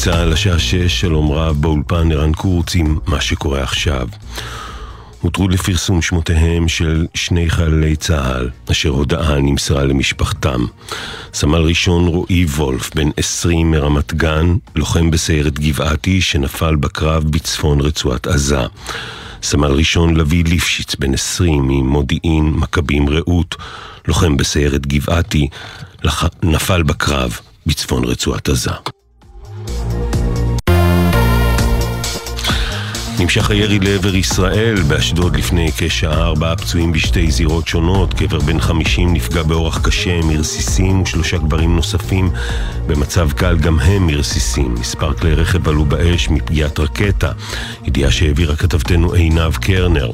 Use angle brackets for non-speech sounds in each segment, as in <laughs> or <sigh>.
צה"ל, השעה שש, שלום רב, באולפן ערן קורץ עם מה שקורה עכשיו. הותרו לפרסום שמותיהם של שני חיילי צה"ל, אשר הודעה נמסרה למשפחתם. סמל ראשון רועי וולף, בן 20 מרמת גן, לוחם בסיירת גבעתי שנפל בקרב בצפון רצועת עזה. סמל ראשון לביא ליפשיץ, בן 20, ממודיעין מכבים רעות, לוחם בסיירת גבעתי, לח... נפל בקרב בצפון רצועת עזה. נמשך הירי לעבר ישראל, באשדוד לפני כשעה ארבעה פצועים בשתי זירות שונות, גבר בן חמישים נפגע באורח קשה מרסיסים ושלושה גברים נוספים במצב קל גם הם מרסיסים. מספר כלי רכב עלו באש מפגיעת רקטה, ידיעה שהעבירה כתבתנו עינב קרנר.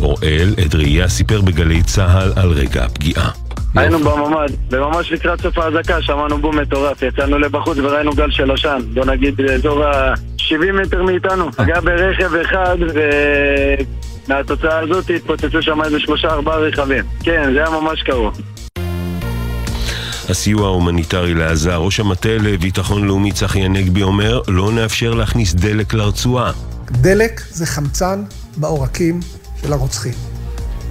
אוראל אדריה סיפר בגלי צה"ל על רגע הפגיעה. היינו בממ"ד, וממש לקראת סוף האזעקה שמענו בום מטורף, יצאנו לבחוץ וראינו גל של עשן, בוא נגיד באזור ה-70 מטר מאיתנו. פגע ברכב אחד, ומהתוצאה הזאת התפוצצו שם איזה שלושה ארבעה רכבים. כן, זה היה ממש קרוב. הסיוע ההומניטרי לעזה, ראש המטה לביטחון לאומי צחי הנגבי אומר, לא נאפשר להכניס דלק לרצועה. דלק זה חמצן בעורקים של הרוצחים.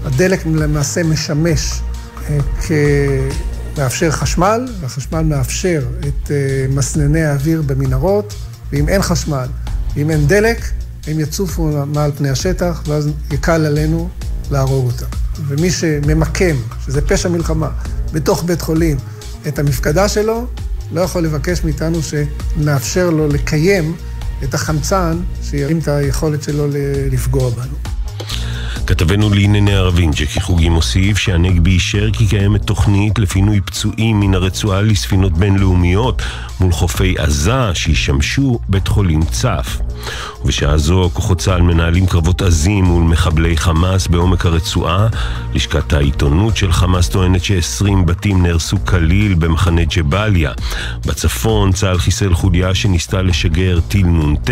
הדלק למעשה משמש כמאפשר חשמל, והחשמל מאפשר את מסנני האוויר במנהרות, ואם אין חשמל, אם אין דלק, הם יצופו מעל פני השטח, ואז יקל עלינו להרוג אותם. ומי שממקם, שזה פשע מלחמה, בתוך בית חולים, את המפקדה שלו, לא יכול לבקש מאיתנו שנאפשר לו לקיים את החמצן שירים את היכולת שלו לפגוע בנו. כתבנו לענייני ערבים, ג'קי חוגי מוסיף שהנגבי אישר כי קיימת תוכנית לפינוי פצועים מן הרצועה לספינות בינלאומיות מול חופי עזה שישמשו בית חולים צף. ובשעה זו כוחות צה"ל מנהלים קרבות עזים מול מחבלי חמאס בעומק הרצועה. לשכת העיתונות של חמאס טוענת ש-20 בתים נהרסו כליל במחנה ג'באליה. בצפון צה"ל חיסל חוליה שניסתה לשגר טיל נ"ט.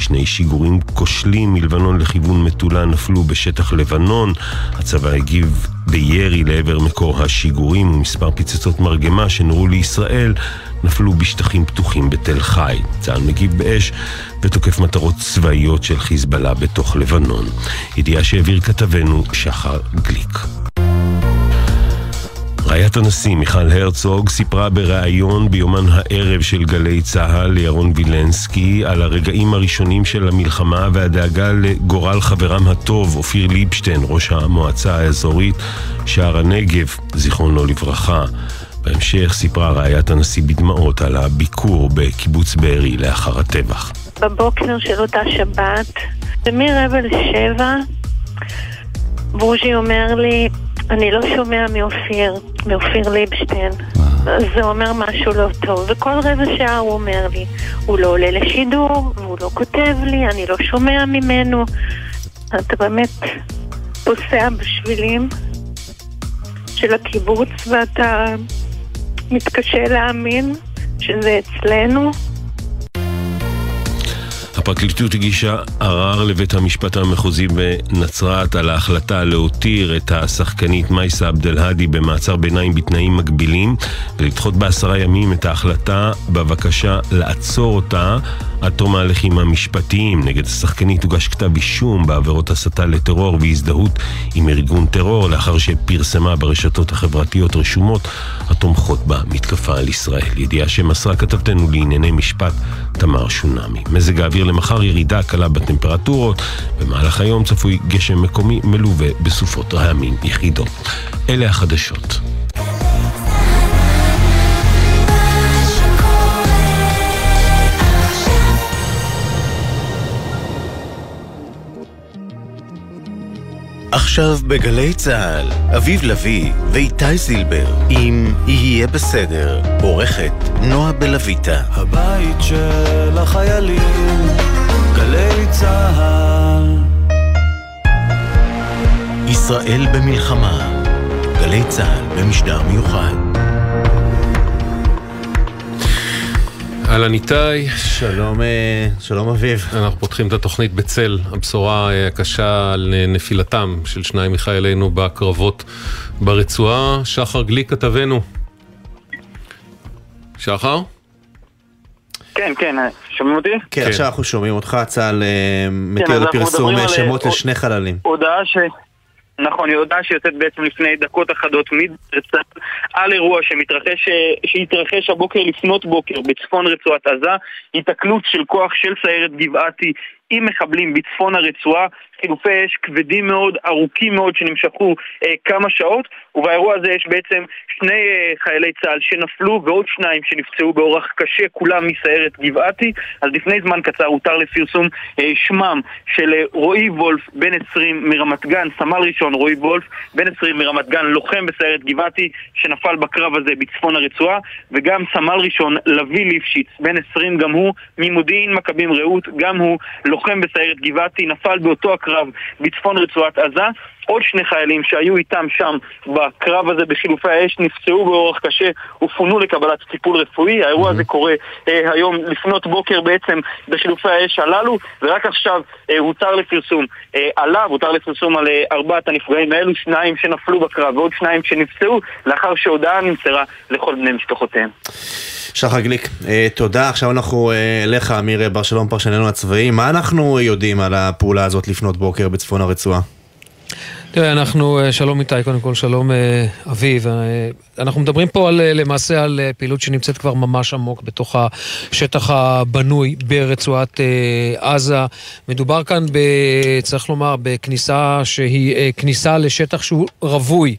שני שיגורים כושלים מלבנון לכיוון מטולה נפלו בשטח לבנון. הצבא הגיב בירי לעבר מקור השיגורים ומספר פצצות מרגמה שנורו לישראל נפלו בשטחים פתוחים בתל חי. צה"ל מגיב באש ותוקף מטרות צבאיות של חיזבאללה בתוך לבנון. ידיעה שהעביר כתבנו שחר גליק. רעיית הנשיא מיכל הרצוג סיפרה בריאיון ביומן הערב של גלי צה"ל לירון וילנסקי על הרגעים הראשונים של המלחמה והדאגה לגורל חברם הטוב אופיר ליבשטיין, ראש המועצה האזורית שער הנגב, זיכרונו לברכה. בהמשך סיפרה רעיית הנשיא בדמעות על הביקור בקיבוץ בארי לאחר הטבח. בבוקר של אותה שבת, ומרבע לשבע, בוז'י אומר לי, אני לא שומע מאופיר, מאופיר ליבשטיין. זה אומר משהו לא טוב, וכל רבע שעה הוא אומר לי, הוא לא עולה לשידור, והוא לא כותב לי, אני לא שומע ממנו. אתה באמת פוסע בשבילים של הקיבוץ, ואתה מתקשה להאמין שזה אצלנו. הפרקליטות הגישה ערר לבית המשפט המחוזי בנצרת על ההחלטה להותיר את השחקנית מייסה עבד אל-האדי במעצר ביניים בתנאים מגבילים ולדחות בעשרה ימים את ההחלטה בבקשה לעצור אותה עד תום ההליכים המשפטיים. נגד השחקנית הוגש כתב אישום בעבירות הסתה לטרור והזדהות עם ארגון טרור לאחר שפרסמה ברשתות החברתיות רשומות התומכות במתקפה על ישראל. ידיעה שמסרה כתבתנו לענייני משפט תמר שונמי. מזג האוויר למחר ירידה קלה בטמפרטורות, במהלך היום צפוי גשם מקומי מלווה בסופות רעמים יחידות. אלה החדשות. עכשיו בגלי צה"ל, אביב לביא ואיתי זילבר עם "יהיה בסדר", עורכת נועה בלויטה. הבית של החיילים, גלי צה"ל. ישראל במלחמה, גלי צה"ל במשדר מיוחד. אהלן איתי. שלום, שלום אביב. אנחנו פותחים את התוכנית בצל הבשורה הקשה על נפילתם של שניים מחיילינו בקרבות ברצועה. שחר גליק כתבנו. שחר? כן, כן, שומעים אותי? כן, עכשיו אנחנו שומעים אותך, צה"ל אה, אז מתיר לפרסום שמות אה, לשני חללים. הודעה ש... נכון, היא הודעה שיוצאת בעצם לפני דקות אחדות מדרצה על אירוע שמתרחש, שהתרחש הבוקר לפנות בוקר בצפון רצועת עזה, היתקלות של כוח של סיירת גבעתי עם מחבלים בצפון הרצועה, חילופי אש כבדים מאוד, ארוכים מאוד, שנמשכו אה, כמה שעות, ובאירוע הזה יש בעצם שני אה, חיילי צה"ל שנפלו ועוד שניים שנפצעו באורח קשה, כולם מסיירת גבעתי. אז לפני זמן קצר הותר לפרסום אה, שמם של אה, רועי וולף, בן 20 מרמת גן, סמל ראשון רועי וולף, בן 20 מרמת גן, לוחם בסיירת גבעתי, שנפל בקרב הזה בצפון הרצועה, וגם סמל ראשון לביא ליפשיץ, בן 20 גם הוא, ממודיעין מכבים רעות, גם הוא לוחם בסיירת גבעתי, נפל באותו הקרב בצפון רצועת עזה. עוד שני חיילים שהיו איתם שם בקרב הזה בחילופי האש נפצעו באורח קשה ופונו לקבלת טיפול רפואי. האירוע הזה קורה אה, היום לפנות בוקר בעצם בחילופי האש הללו, ורק עכשיו אה, הותר לפרסום אה, עליו, הותר לפרסום על אה, ארבעת הנפגעים האלו, שניים שנפלו בקרב ועוד שניים שנפצעו, לאחר שהודעה נמסרה לכל בני משפחותיהם. שחר גליק, אה, תודה. עכשיו אנחנו אה, אליך, אמיר בר שלום, פרשננו הצבאי. מה אנחנו יודעים על הפעולה הזאת לפנות בוקר בצפון הרצועה? תראה, אנחנו, אה, שלום איתי, קודם כל, שלום אה, אביב. אה, אנחנו מדברים פה על, למעשה על פעילות שנמצאת כבר ממש עמוק בתוך השטח הבנוי ברצועת עזה. מדובר כאן, ב, צריך לומר, בכניסה שהיא כניסה לשטח שהוא רווי.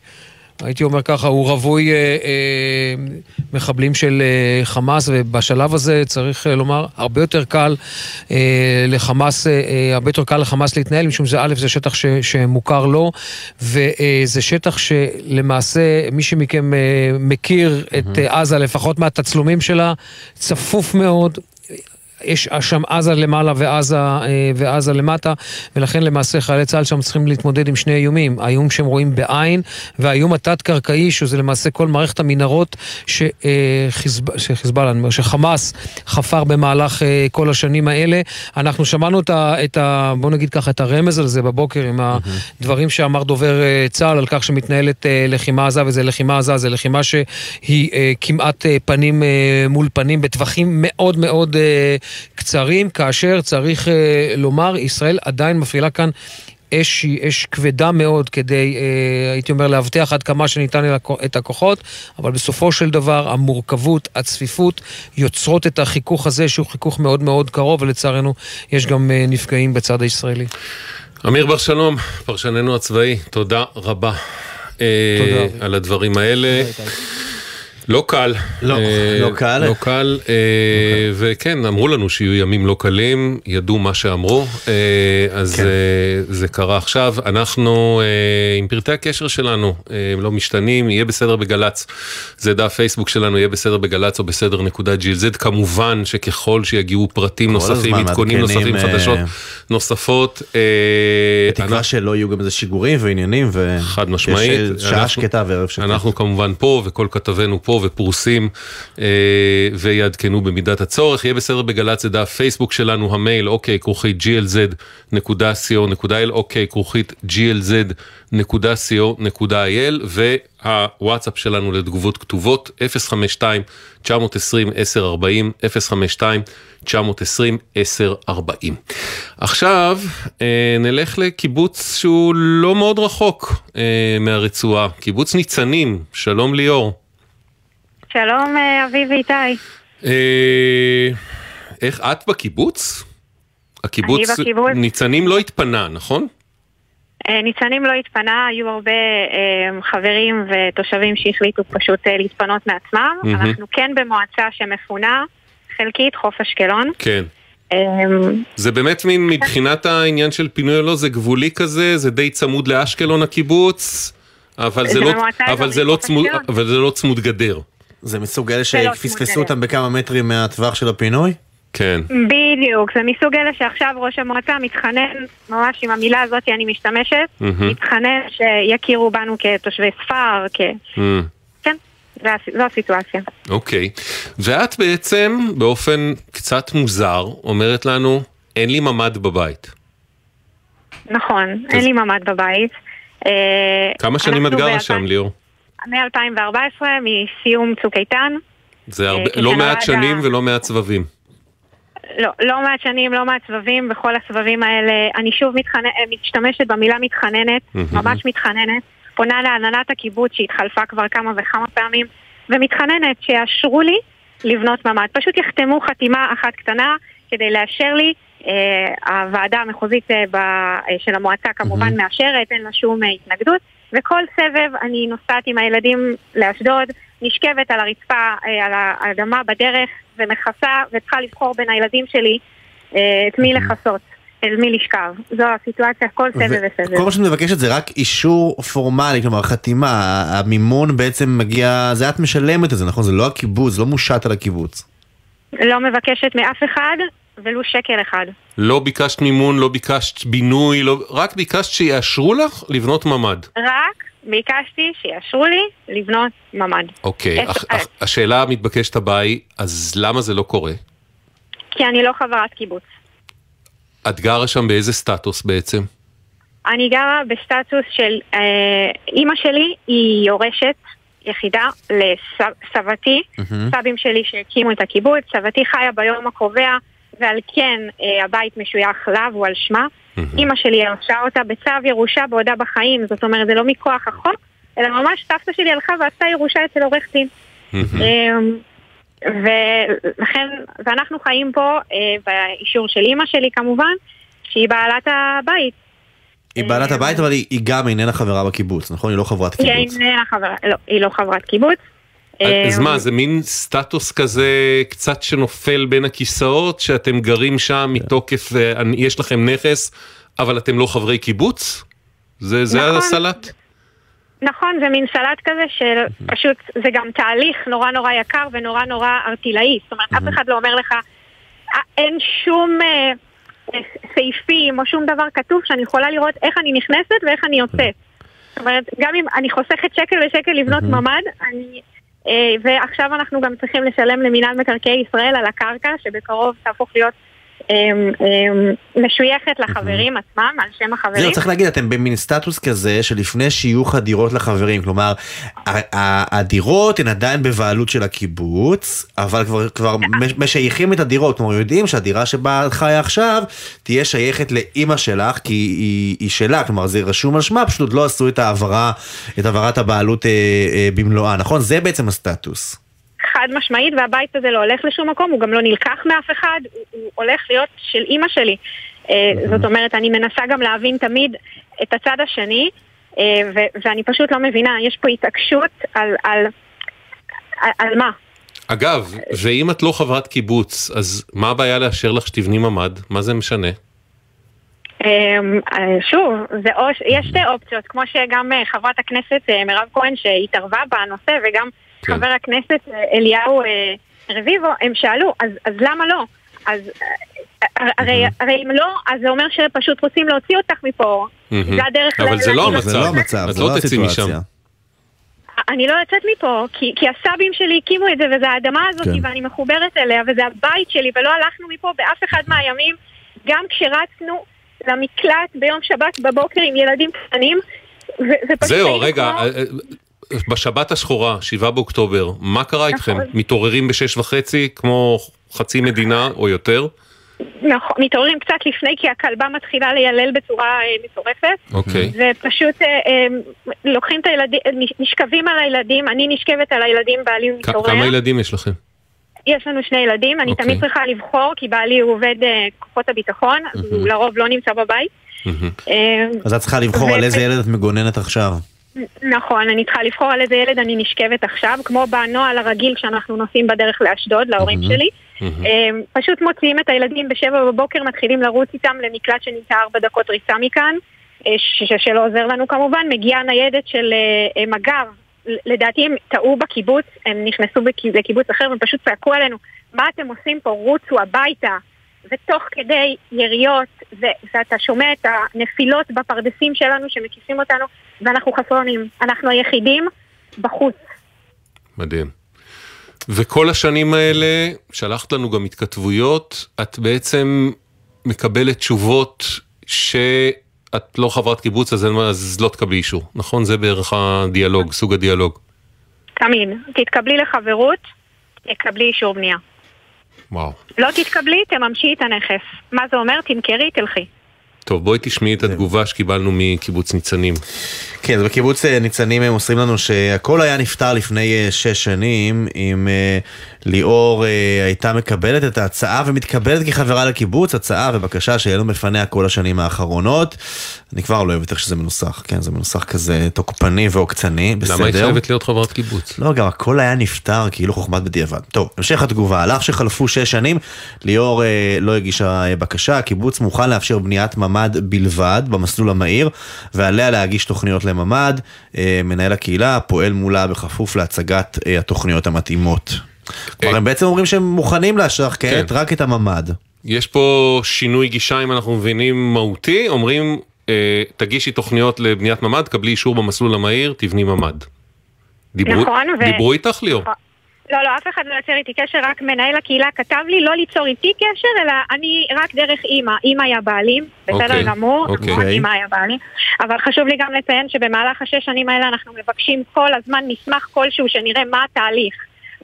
הייתי אומר ככה, הוא רווי אה, אה, מחבלים של אה, חמאס, ובשלב הזה צריך אה, לומר, הרבה יותר קל אה, לחמאס, אה, אה, הרבה יותר קל לחמאס להתנהל, משום שזה א', זה שטח ש, שמוכר לו, וזה אה, שטח שלמעשה, מי שמכם אה, מכיר את אה, עזה, לפחות מהתצלומים שלה, צפוף מאוד, יש שם עזה למעלה ועזה, אה, ועזה למטה, ולכן למעשה חיילי צה"ל שם צריכים להתמודד עם שני איומים. האיום שהם רואים בעין, והאיום התת-קרקעי, שזה למעשה כל מערכת המנהרות שחיזבאללה, אני אומר, שחמאס חפר במהלך אה, כל השנים האלה. אנחנו שמענו את ה... את ה בוא נגיד ככה, את הרמז על זה בבוקר עם הדברים שאמר דובר אה, צה"ל על כך שמתנהלת לחימה עזה, וזה לחימה עזה, זה לחימה שהיא כמעט פנים מול פנים בטווחים מאוד מאוד... קצרים, כאשר צריך uh, לומר, ישראל עדיין מפעילה כאן אש אש כבדה מאוד כדי, אה, הייתי אומר, להבטיח עד כמה שניתן את הכוחות, אבל בסופו של דבר המורכבות, הצפיפות, יוצרות את החיכוך הזה, שהוא חיכוך מאוד מאוד קרוב, ולצערנו יש גם אה, נפגעים בצד הישראלי. אמיר בר שלום, פרשננו הצבאי, תודה רבה. תודה. אה, על הדברים האלה. תודה, לא קל. לא, אה, לא קל. לא קל, אה, וכן, אמרו לנו שיהיו ימים לא קלים, ידעו מה שאמרו, אה, אז כן. זה קרה עכשיו. אנחנו עם פרטי הקשר שלנו, הם לא משתנים, יהיה בסדר בגל"צ. זה דף פייסבוק שלנו, יהיה בסדר בגל"צ או בסדר נקודה ג'ילזד. כמובן שככל שיגיעו פרטים נוספים, עדכונים נוספים, חדשות נוספות. בתקווה שלא יהיו גם איזה שיגורים ועניינים, ו... חד משמעית. שעה שקטה וערב שקטה. אנחנו כמובן פה, וכל כתבינו פה. ופרוסים אה, ויעדכנו במידת הצורך. יהיה בסדר בגל"צ זה דף פייסבוק שלנו, המייל אוקיי כרוכית glz.co.il, אוקיי כרוכית glz.co.il והוואטסאפ שלנו לתגובות כתובות 052-920-1040, 052-920-1040. עכשיו אה, נלך לקיבוץ שהוא לא מאוד רחוק אה, מהרצועה, קיבוץ ניצנים, שלום ליאור. שלום, אה, אביב ואיתי. אה, איך את בקיבוץ? הקיבוץ ניצנים לא התפנה, נכון? אה, ניצנים לא התפנה, היו הרבה חברים ותושבים שהחליטו פשוט להתפנות מעצמם. אנחנו כן במועצה שמפונה, חלקית, חוף אשקלון. כן. זה באמת מין, מבחינת העניין של פינוי או לא, זה גבולי כזה, זה די צמוד לאשקלון הקיבוץ, אבל זה, לא, אבל זה, לא, צמוד, אבל זה לא צמוד גדר. זה מסוג אלה שפספסו אותם בכמה מטרים מהטווח של הפינוי? כן. בדיוק, זה מסוג אלה שעכשיו ראש המועצה מתחנן, ממש עם המילה הזאת אני משתמשת, mm-hmm. מתחנן שיכירו בנו כתושבי ספר, כ... Mm. כן, זו הסיטואציה. אוקיי, okay. ואת בעצם באופן קצת מוזר אומרת לנו, אין לי ממ"ד בבית. נכון, אין לי ממ"ד בבית. אה, כמה שנים את גרה שם, ליאור? מ-2014, מסיום צוק איתן. זה הרבה, אה, לא מעט שנים ולא מעט סבבים. לא, לא מעט שנים, לא מעט סבבים, בכל הסבבים האלה אני שוב מתחנ... משתמשת במילה מתחננת, ממש מתחננת, פונה להנהלת הקיבוץ שהתחלפה כבר כמה וכמה פעמים, ומתחננת שיאשרו לי לבנות ממ"ד. פשוט יחתמו חתימה אחת קטנה כדי לאשר לי. אה, הוועדה המחוזית אה, ב... אה, של המועצה כמובן מאשרת, אין לה שום אה, התנגדות, וכל סבב אני נוסעת עם הילדים לאשדוד, נשכבת על הרצפה, אה, על האדמה בדרך, ומכסה, וצריכה לבחור בין הילדים שלי אה, את מי לכסות. אל מי לשכב. זו הסיטואציה, כל סבב וסבב. כל מה שאת מבקשת זה רק אישור פורמלי, כלומר חתימה, המימון בעצם מגיע, זה את משלמת את זה, נכון? זה לא הקיבוץ, זה לא מושת על הקיבוץ. לא מבקשת מאף אחד, ולו שקל אחד. לא ביקשת מימון, לא ביקשת בינוי, לא... רק ביקשת שיאשרו לך לבנות ממ"ד. רק ביקשתי שיאשרו לי לבנות ממ"ד. אוקיי, אך, אך, השאלה המתבקשת הבאה היא, אז למה זה לא קורה? כי אני לא חברת קיבוץ. את גרה שם באיזה סטטוס בעצם? אני גרה בסטטוס של אה, אימא שלי היא יורשת יחידה לסבתי, סבים שלי שהקימו את הקיבוץ, סבתי חיה ביום הקובע ועל כן אה, הבית משוייך לה והוא על שמה. אימא שלי ירשה אותה בצו ירושה בעודה בחיים, זאת אומרת זה לא מכוח החוק, אלא ממש סבתא שלי הלכה ועשתה ירושה אצל עורך דין. אמ, ולכן, ואנחנו חיים פה אה, באישור של אימא שלי כמובן, שהיא בעלת הבית. היא בעלת הבית אבל היא היא גם איננה חברה בקיבוץ, נכון? היא לא חברת היא קיבוץ. איננה חברה, לא, היא לא חברת קיבוץ. אז אמ, מה, זה מין סטטוס כזה קצת שנופל בין הכיסאות, שאתם גרים שם מתוקף, אה, יש לכם נכס, אבל אתם לא חברי קיבוץ? זה, זה נכון. הסלט? נכון, זה מין סלט כזה של פשוט, זה גם תהליך נורא נורא יקר ונורא נורא ארטילאי. זאת אומרת, אף אחד לא אומר לך, "אה, אין שום אה, אה, סעיפים או שום דבר כתוב שאני יכולה לראות איך אני נכנסת ואיך אני יוצאת. זאת אומרת, גם אם אני חוסכת שקל ושקל לבנות ממ"ד, אני... אה, ועכשיו אנחנו גם צריכים לשלם למינהל מקרקעי ישראל על הקרקע, שבקרוב תהפוך להיות משויכת לחברים עצמם, על שם החברים. זהו, צריך להגיד, אתם במין סטטוס כזה שלפני שיוך הדירות לחברים, כלומר, הדירות הן עדיין בבעלות של הקיבוץ, אבל כבר, כבר מש- משייכים את הדירות, כלומר יודעים שהדירה שבה את חיה עכשיו תהיה שייכת לאימא שלך, כי היא, היא שלה, כלומר זה רשום על שמה, פשוט לא עשו את העברת הבעלות אה, אה, במלואה, נכון? זה בעצם הסטטוס. חד משמעית, והבית הזה לא הולך לשום מקום, הוא גם לא נלקח מאף אחד, הוא, הוא הולך להיות של אימא שלי. אה, זאת אומרת, אני מנסה גם להבין תמיד את הצד השני, אה, ו- ואני פשוט לא מבינה, יש פה התעקשות על, על, על, על מה? אגב, ואם את לא חברת קיבוץ, אז מה הבעיה לאשר לך שתבני ממ"ד? מה זה משנה? אמ, אה, שוב, זה או, יש שתי אופציות, כמו שגם חברת הכנסת מירב כהן שהתערבה בנושא, וגם כן. חבר הכנסת אה, אליהו אה, רביבו, הם שאלו, אז, אז למה לא? אז אה, הרי, הרי אם לא, אז זה אומר שפשוט רוצים להוציא אותך מפה. מהמם. זה הדרך אבל זה לא המצב. זה לא המצב, את זה לא לא תצאי משם. הסיטואציה. אני לא יוצאת מפה, כי, כי הסבים שלי הקימו את זה, וזו האדמה הזאת, כן. ואני מחוברת אליה, וזה הבית שלי, ולא הלכנו מפה באף אחד מהימים, גם כשרצנו למקלט ביום שבת בבוקר עם ילדים קטנים, ו- ופשוט זהו, רגע, כמו- בשבת השחורה, 7 באוקטובר, מה קרה איתכם? נכון. מתעוררים בשש וחצי, כמו חצי מדינה או יותר? נכון, מתעוררים קצת לפני, כי הכלבה מתחילה לילל בצורה אה, מטורפת, אוקיי. ופשוט אה, אה, לוקחים את הילדים, נש- נשכבים על הילדים, אני נשכבת על הילדים, בעלי מתעורר. כמה ילדים יש לכם? יש לנו שני ילדים, אני אוקיי. תמיד צריכה לבחור, כי בעלי הוא עובד אה, כוחות הביטחון, אז הוא לרוב לא נמצא בבית. מהמם. אה, אז את צריכה לבחור ו- על איזה ילד את מגוננת עכשיו. נכון, אני צריכה לבחור על איזה ילד אני נשכבת עכשיו, כמו בנוהל הרגיל כשאנחנו נוסעים בדרך לאשדוד, להורים שלי. אה, פשוט מוציאים את הילדים בשבע בבוקר, מתחילים לרוץ איתם למקלט שנמצא ארבע דקות ריצה מכאן, אה, ש- שלא עוזר לנו כמובן. מגיעה ניידת של אה, אה, מג"ב, לדעתי הם טעו בקיבוץ, הם נכנסו בק- לקיבוץ אחר ופשוט צעקו עלינו, מה אתם עושים פה? רוצו הביתה. ותוך כדי יריות, ו- ואתה שומע את הנפילות בפרדסים שלנו שמקיפים אותנו, ואנחנו חסרונים. אנחנו היחידים בחוץ. מדהים. וכל השנים האלה, שלחת לנו גם התכתבויות, את בעצם מקבלת תשובות שאת לא חברת קיבוץ, אז, אין מה- אז לא תקבלי אישור, נכון? זה בערך הדיאלוג, סוג הדיאלוג. תמיד. תתקבלי לחברות, תקבלי אישור בנייה. וואו. לא תתקבלי, תממשי את הנכס. מה זה אומר? תמכרי, תלכי. טוב, בואי תשמעי את התגובה שקיבלנו מקיבוץ ניצנים. כן, אז בקיבוץ אה, ניצנים הם מוסרים לנו שהכל היה נפתר לפני אה, שש שנים, אם אה, ליאור הייתה מקבלת את ההצעה ומתקבלת כחברה לקיבוץ, הצעה ובקשה שהעלו בפניה כל השנים האחרונות. אני כבר לא אוהבת איך שזה מנוסח, כן, זה מנוסח כזה תוקפני ועוקצני, בסדר. למה היא חייבת להיות חברת קיבוץ? לא, גם הכל היה נפתר כאילו חוכמת בדיעבד. טוב, המשך התגובה, על אף שחלפו שש שנים, ליאור לא הגישה בקשה, הקיבוץ מוכן לאפשר בניית ממ"ד בלבד במסלול המהיר, ועליה להגיש תוכניות לממ"ד, אה, מנהל הקהילה פועל מולה בכפוף להצגת אה, התוכניות המתאימות. כלומר הם בעצם אומרים שהם מוכנים לאשר כעת כן. רק את הממ"ד. יש פה שינוי גישה אם אנחנו מבינים מהותי, אומרים אה, תגישי תוכניות לבניית ממ"ד, קבלי אישור במסלול המהיר, תבני ממ"ד. דיברו, נכון, דיברו ו... איתך ליאור? נכון. לא, לא, אף אחד לא יוצר איתי קשר, רק מנהל הקהילה כתב לי לא ליצור איתי קשר, אלא אני רק דרך אימא. אימא היא הבעלים, בסדר okay, אוקיי, גמור, okay. אוקיי. אימא היא הבעלים. אבל חשוב לי גם לציין שבמהלך השש שנים האלה אנחנו מבקשים כל הזמן מסמך כלשהו שנראה מה התהליך,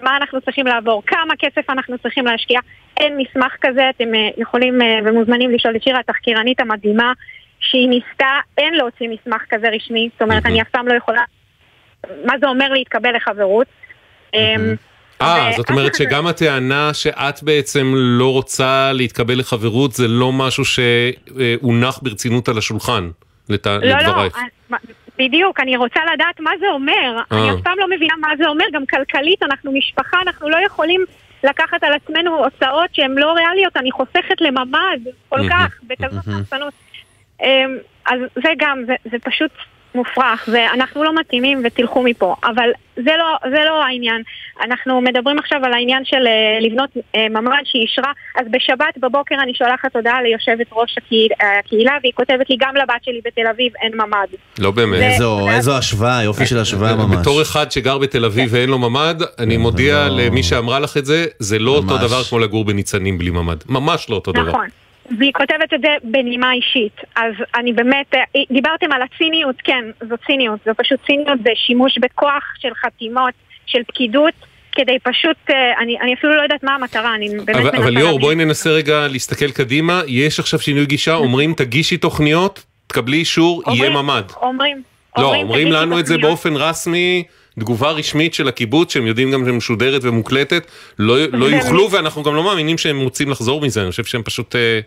מה אנחנו צריכים לעבור, כמה כסף אנחנו צריכים להשקיע. אין מסמך כזה, אתם אה, יכולים אה, ומוזמנים לשאול את שירה, התחקירנית המדהימה, שהיא ניסתה, אין להוציא מסמך כזה רשמי, זאת אומרת, אני אף פעם לא יכולה... מה זה אומר להתקבל לחברות? אה, זאת אומרת <laughs> שגם הטענה שאת בעצם לא רוצה להתקבל לחברות זה לא משהו שהונח ברצינות על השולחן, לדברייך. לא, לא, בדיוק, אני רוצה לדעת מה זה אומר. אני אה. אף פעם לא מבינה מה זה אומר, גם כלכלית, אנחנו משפחה, אנחנו לא יכולים לקחת על עצמנו הוצאות שהן לא ריאליות, אני חוסכת לממ"ד כל כך, בתלמוד מחסנות. אמ, אז זה גם, זה פשוט מופרך, ואנחנו לא מתאימים ותלכו מפה. אבל זה לא, זה לא העניין. אנחנו מדברים עכשיו על העניין של uh, לבנות uh, ממ"ד שהיא אישרה, אז בשבת בבוקר אני שולחת הודעה ליושבת ראש הקהיל, הקהילה, והיא כותבת לי, גם לבת שלי בתל אביב אין ממ"ד. לא באמת. איזו, איזו השוואה, יופי של השוואה ממש. בתור אחד שגר בתל אביב ואין לו ממ"ד, אני מודיע לא- למי שאמרה לך את זה, זה לא אותו דבר כמו לגור בניצנים בלי ממ"ד. ממש לא אותו דבר. נכון. והיא כותבת את זה בנימה אישית. אז אני באמת, אה, דיברתם על הציניות, כן, זו ציניות, זו פשוט ציניות, זה שימוש בכוח של חתימות, של פקידות. כדי פשוט, אה, אני, אני אפילו לא יודעת מה המטרה, אני באמת מנסה להבין. אבל ליאור, בואי ננסה רגע להסתכל קדימה, יש עכשיו שינוי גישה, <laughs> אומרים תגישי תוכניות, תקבלי אישור, יהיה ממ"ד. אומרים, לא, אומרים לנו את זה באופן רשמי, תגובה רשמית של הקיבוץ, שהם יודעים גם שהיא משודרת ומוקלטת, לא, לא יוכלו, ואנחנו גם לא מאמינים שהם רוצים לחזור מזה, אני חושב שהם פשוט, אה,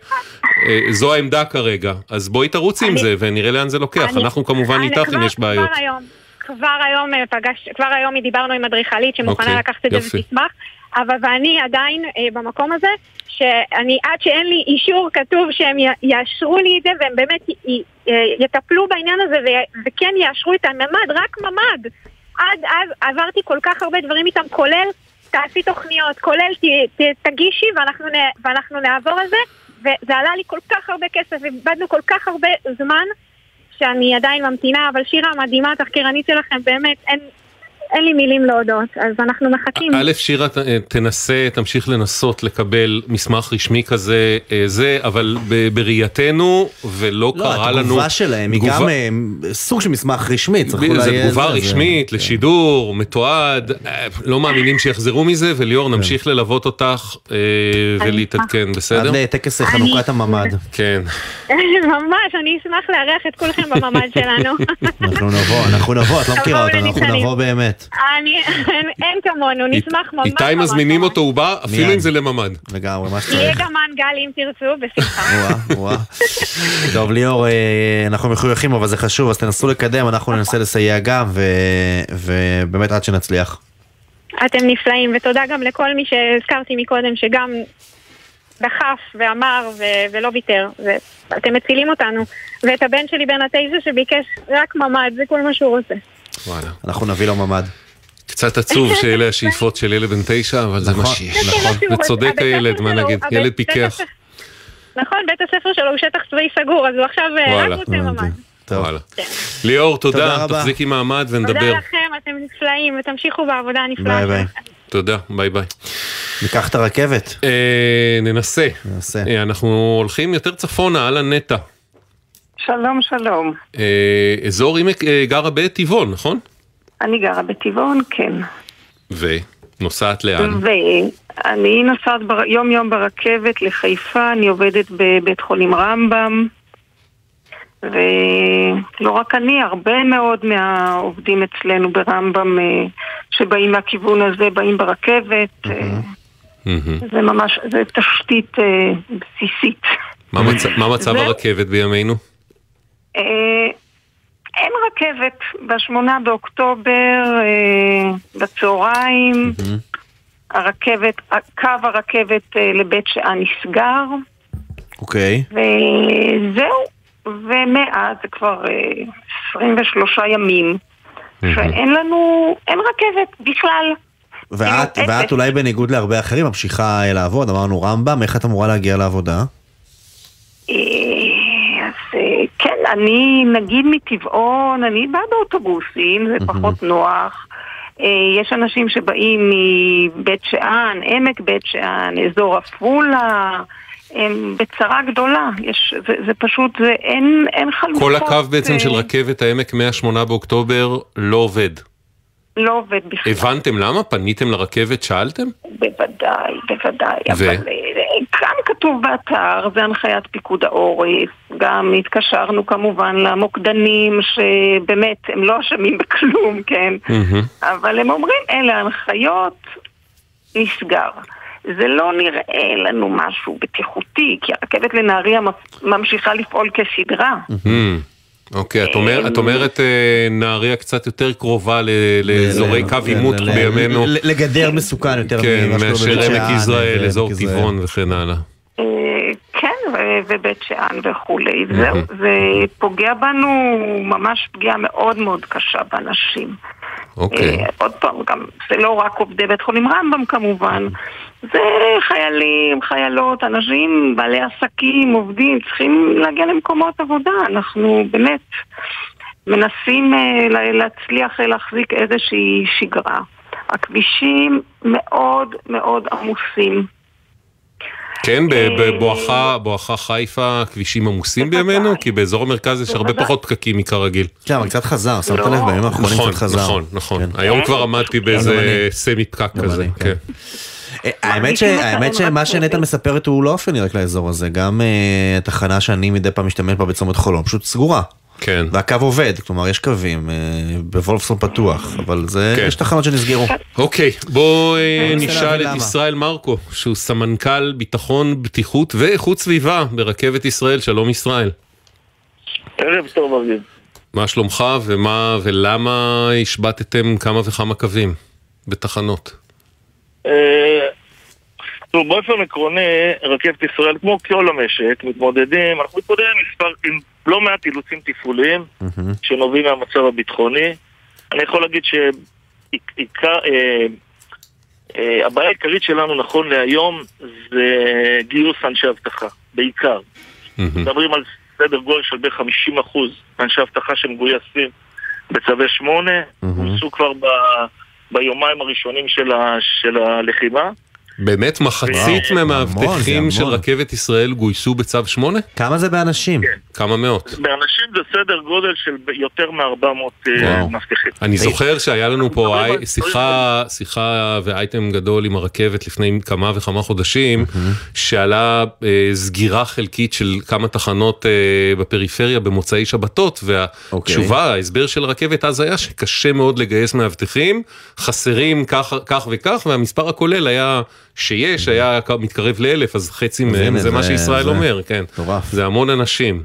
אה, זו העמדה כרגע. אז בואי תרוצי עם זה ונראה לאן זה לוקח, אני, אנחנו כמובן איתך אם יש בעיות. כבר היום, כבר היום אה, פגש, כבר היום דיברנו עם אדריכלית שמוכנה okay, אוקיי, לקחת את זה ותשמח, אבל ואני עדיין אה, במקום הזה, שאני עד שאין לי אישור כתוב שהם יאשרו לי את זה והם באמת י, י, יטפלו בעניין הזה וכן יאשרו את הממ"ד, רק ממ"ד. עד אז עברתי כל כך הרבה דברים איתם, כולל תעשי תוכניות, כולל ת, ת, תגישי ואנחנו, נ, ואנחנו נעבור על זה, וזה עלה לי כל כך הרבה כסף, ואיבדנו כל כך הרבה זמן, שאני עדיין ממתינה, אבל שירה המדהימה, התחקירנית שלכם, באמת, אין, אין לי מילים להודות, אז אנחנו מחכים. א', שירה אה, תנסה, תמשיך לנסות לקבל מסמך רשמי כזה, אה, זה, אבל בראייתנו, ולא לא, קרה לנו... לא, התגובה שלהם היא גם אה, סוג של מסמך רשמי, צריך אולי... זה תגובה רשמית, כן. לשידור, מתועד, לא מאמינים שיחזרו מזה, וליאור, כן. נמשיך ללוות אותך ולהתעדכן, בסדר? עד לטקס חנוכת הממ"ד. <laughs> כן. <laughs> ממש, אני אשמח לארח את כולכם בממ"ד שלנו. <laughs> אנחנו נבוא, אנחנו נבוא, את לא מכירה אותנו, אנחנו נבוא באמת. אני, אין כמונו, נשמח ממש. איתי מזמינים אותו, הוא בא, אפילו אם זה לממ"ד. לגמרי, מה שצריך. יהיה גם מנגל אם תרצו, בשמחה. <laughs> טוב, ליאור, אה, אנחנו מחויכים, אבל זה חשוב, אז תנסו לקדם, אנחנו ננסה לסייע גם, ובאמת עד שנצליח. אתם נפלאים, ותודה גם לכל מי שהזכרתי מקודם, שגם דחף ואמר ו- ולא ויתר, ואתם מצילים אותנו. ואת הבן שלי בן התשע שביקש רק ממ"ד, זה כל מה שהוא רוצה. וואלה. אנחנו נביא לו ממ"ד. קצת עצוב שאלה השאיפות של ילד בן תשע, אבל זה מה נכון, שיש. נכון, וצודק הילד, מה נגיד, ילד פיקח. נכון, בית הספר שלו הוא שטח צבאי סגור, אז הוא עכשיו אה, רק רוצה ממ"ד. וואלה. כן. ליאור, תודה, תחזיקי מעמד ונדבר. תודה לכם, אתם נפלאים, ותמשיכו בעבודה הנפלאה ביי ביי. תודה, ביי ביי. ניקח את הרכבת. אה, ננסה. ננסה. אה, אנחנו הולכים יותר צפונה, על הנטע. שלום, שלום. אה, אזור עמק אה, גרה בטבעון, נכון? אני גרה בטבעון, כן. ונוסעת לאן? אני נוסעת בר... יום-יום ברכבת לחיפה, אני עובדת בבית חולים רמב"ם. ולא רק אני, הרבה מאוד מהעובדים אצלנו ברמב"ם אה, שבאים מהכיוון הזה, באים ברכבת. אה, זה ממש, זה תשתית אה, בסיסית. מה מצב הרכבת בימינו? אין רכבת. בשמונה באוקטובר, בצהריים, הרכבת, קו הרכבת לבית שאן נסגר. אוקיי. וזהו. ומאז זה כבר 23 אה, ימים, שאין לנו, אין רכבת בכלל. ואת, ואת אולי בניגוד להרבה אחרים ממשיכה אה, לעבוד, אמרנו רמב"ם, איך את אמורה להגיע לעבודה? אה, כן, אני נגיד מטבעון, אני באה באוטובוסים, זה פחות נוח. יש אנשים שבאים מבית שאן, עמק בית שאן, אזור עפולה. הם בצרה גדולה, יש, זה, זה פשוט, זה, אין, אין חלופות. כל הקו בעצם של רכבת העמק מ-8 באוקטובר לא עובד. לא עובד בכלל. הבנתם למה? פניתם לרכבת? שאלתם? בוודאי, בוודאי. ו? אבל אה, גם כתוב באתר, זה הנחיית פיקוד העורף. גם התקשרנו כמובן למוקדנים שבאמת, הם לא אשמים בכלום, כן? אבל הם אומרים, אלה ההנחיות, נסגר. זה לא נראה לנו משהו בטיחותי, כי הרכבת לנהריה ממשיכה לפעול כסדרה. אוקיי, את אומרת אה, נהריה קצת יותר קרובה לאזורי קו עימות בימינו. לגדר מסוכן יותר כן, מאשר עמק יזרעאל, אזור טבעון וכן הלאה. אה, כן, ובית שאן וכולי. זה פוגע בנו ממש פגיעה מאוד מאוד קשה באנשים. אוקיי. אה, עוד פעם, גם זה לא רק עובדי בית חולים רמב"ם כמובן, זה חיילים, חיילות, אנשים, בעלי עסקים, עובדים, צריכים להגיע למקומות עבודה. אנחנו באמת מנסים אה, להצליח להחזיק איזושהי שגרה. הכבישים מאוד מאוד עמוסים. כן, בבואכה אה, חיפה כבישים עמוסים בימינו? כי באזור המרכז יש הרבה פחות פקקים מכרגיל. כן, אבל קצת חזר, שמת לב בימים האחרונים נכון, קצת חזר. נכון, נכון, נכון. היום כבר עמדתי באיזה סמי פקק כזה. כן. אה, האמת שמה שנטע מספרת הוא לא אופייני רק לאזור הזה, גם אה, התחנה שאני מדי פעם משתמש בה בצומת חולון, פשוט סגורה. כן. והקו עובד, כלומר יש קווים, אה, בוולפסון פתוח, אבל זה, כן. יש תחנות שנסגרו. אוקיי, בואו נשאל את ישראל מרקו, שהוא סמנכ"ל ביטחון, בטיחות ואיכות סביבה ברכבת ישראל, שלום ישראל. ערב טוב אביב. מה שלומך ומה ולמה השבתתם כמה וכמה קווים בתחנות? טוב, באופן עקרוני, רכבת ישראל, כמו כל המשק, מתמודדים, אנחנו מתמודדים עם מספר, עם לא מעט אילוצים תפעוליים שנובעים מהמצב הביטחוני. אני יכול להגיד שעיקר, אה, אה, הבעיה העיקרית שלנו נכון להיום זה גיוס אנשי אבטחה, בעיקר. מדברים על סדר גודל של בערך 50% מאנשי אבטחה שמגויסים בצווי 8, גויסו כבר ב... ביומיים הראשונים של, ה, של הלחימה. באמת מחצית מהמאבטחים של רכבת ישראל גויסו בצו 8? כמה זה באנשים? כן. כמה מאות? באנשים זה סדר גודל של יותר מ-400 אה, מאבטחים. אני זוכר שהיה לנו פה שיחה, שיחה ואייטם גדול עם הרכבת לפני כמה וכמה חודשים, שעלה אה, סגירה חלקית של כמה תחנות אה, בפריפריה במוצאי שבתות, והתשובה, אוקיי. ההסבר של הרכבת אז היה שקשה מאוד לגייס מאבטחים, חסרים כך וכך, והמספר הכולל היה... שיש, היה מתקרב לאלף, אז חצי מהם, זה מה שישראל אומר, כן. זה המון אנשים.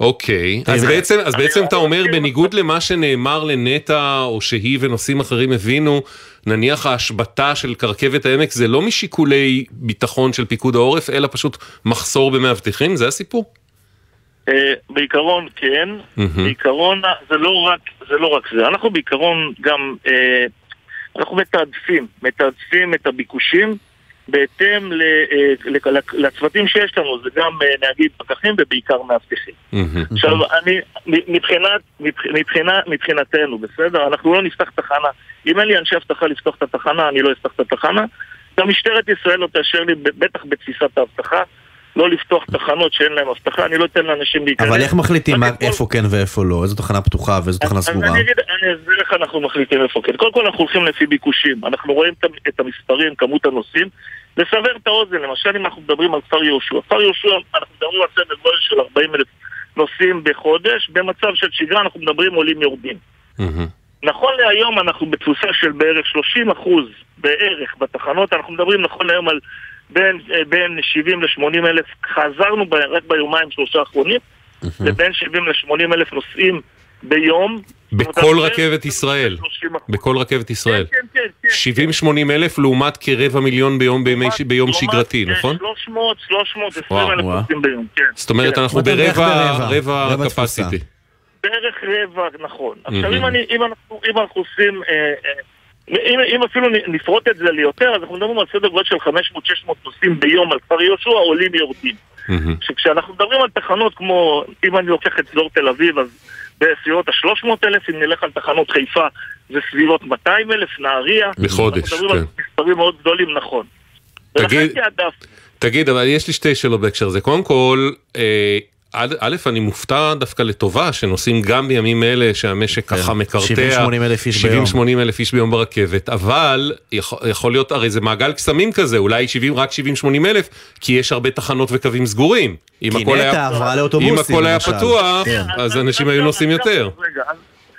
אוקיי, אז בעצם, אז בעצם אתה אומר, בניגוד למה שנאמר לנטע, או שהיא ונושאים אחרים הבינו, נניח ההשבתה של כרכבת העמק זה לא משיקולי ביטחון של פיקוד העורף, אלא פשוט מחסור במאבטחים, זה הסיפור? אה, בעיקרון כן, בעיקרון זה לא רק זה, לא רק זה. אנחנו בעיקרון גם אה, אנחנו מתעדפים, מתעדפים את הביקושים בהתאם אה, לצוותים שיש לנו, זה גם אה, נהגים פקחים ובעיקר מאבטחים. עכשיו, אני, מבחינת, מבחינת, מבחינתנו, בסדר? אנחנו לא נפתח תחנה. אם אין לי אנשי אבטחה לפתוח את התחנה, אני לא אפתח את התחנה. גם משטרת ישראל לא תאשר לי, בטח בתפיסת האבטחה, לא לפתוח תחנות שאין להן אבטחה, אני לא אתן לאנשים להיכנס. אבל איך מחליטים מה, איפה כן ואיפה לא? איזו תחנה פתוחה ואיזו תחנה סגורה? אני אגיד, אני אסביר איך אנחנו מחליטים איפה כן. קודם כל אנחנו הולכים לפי ביקושים. אנחנו רואים את המספרים, כמות הנוסעים. לסבר את האוזן, למשל אם אנחנו מדברים על כפר יהושע. כפר יהושע, אנחנו מדברים על סדר גודל של 40 אלף נוסעים בחודש, במצב של שגרה אנחנו מדברים עולים יורדים. נכון להיום אנחנו בתפוסה של בערך 30 אחוז בערך בתחנות, אנחנו מדברים נכון להיום על בין, אה, בין 70 ל-80 אלף, חזרנו ב, רק ביומיים שלושה האחרונים, לבין 70 ל-80 אלף נוסעים ביום. בכל רכבת ישראל, בכל רכבת ישראל. כן, כן, 70-80 כן, אלף לעומת כרבע מיליון ביום, ביום שגרתי, נכון? 300, 320 אלף נוסעים ביום, כן. זאת אומרת, אנחנו ברבע, רבע capacity. בערך רבע, נכון. עכשיו, אם אנחנו עושים... אם, אם אפילו נפרוט את זה ליותר, אז אנחנו מדברים על סדר גודל של 500-600 נוסעים ביום על כפר יהושע, עולים יורדים. Mm-hmm. שכשאנחנו מדברים על תחנות כמו, אם אני לוקח את אזור תל אביב, אז בסביבות ה-300 אלף, אם נלך על תחנות חיפה, זה סביבות 200 אלף, נהריה. בחודש, אנחנו מדברים כן. על מספרים מאוד גדולים, נכון. תגיד, תגיד, אבל יש לי שתי שאלות בהקשר הזה. קודם כל, אה, א', אני מופתע דווקא לטובה שנוסעים גם בימים אלה שהמשק כן, ככה מקרטע, 70-80 אלף איש ביום, 70-80 אלף איש ביום ברכבת, אבל יכול, יכול להיות, הרי זה מעגל קסמים כזה, אולי 70, רק 70-80 אלף, כי יש הרבה תחנות וקווים סגורים. אם הכל היה, אם הכל היה פתוח, כן. אז אנשים היו נוסעים יותר. רגע,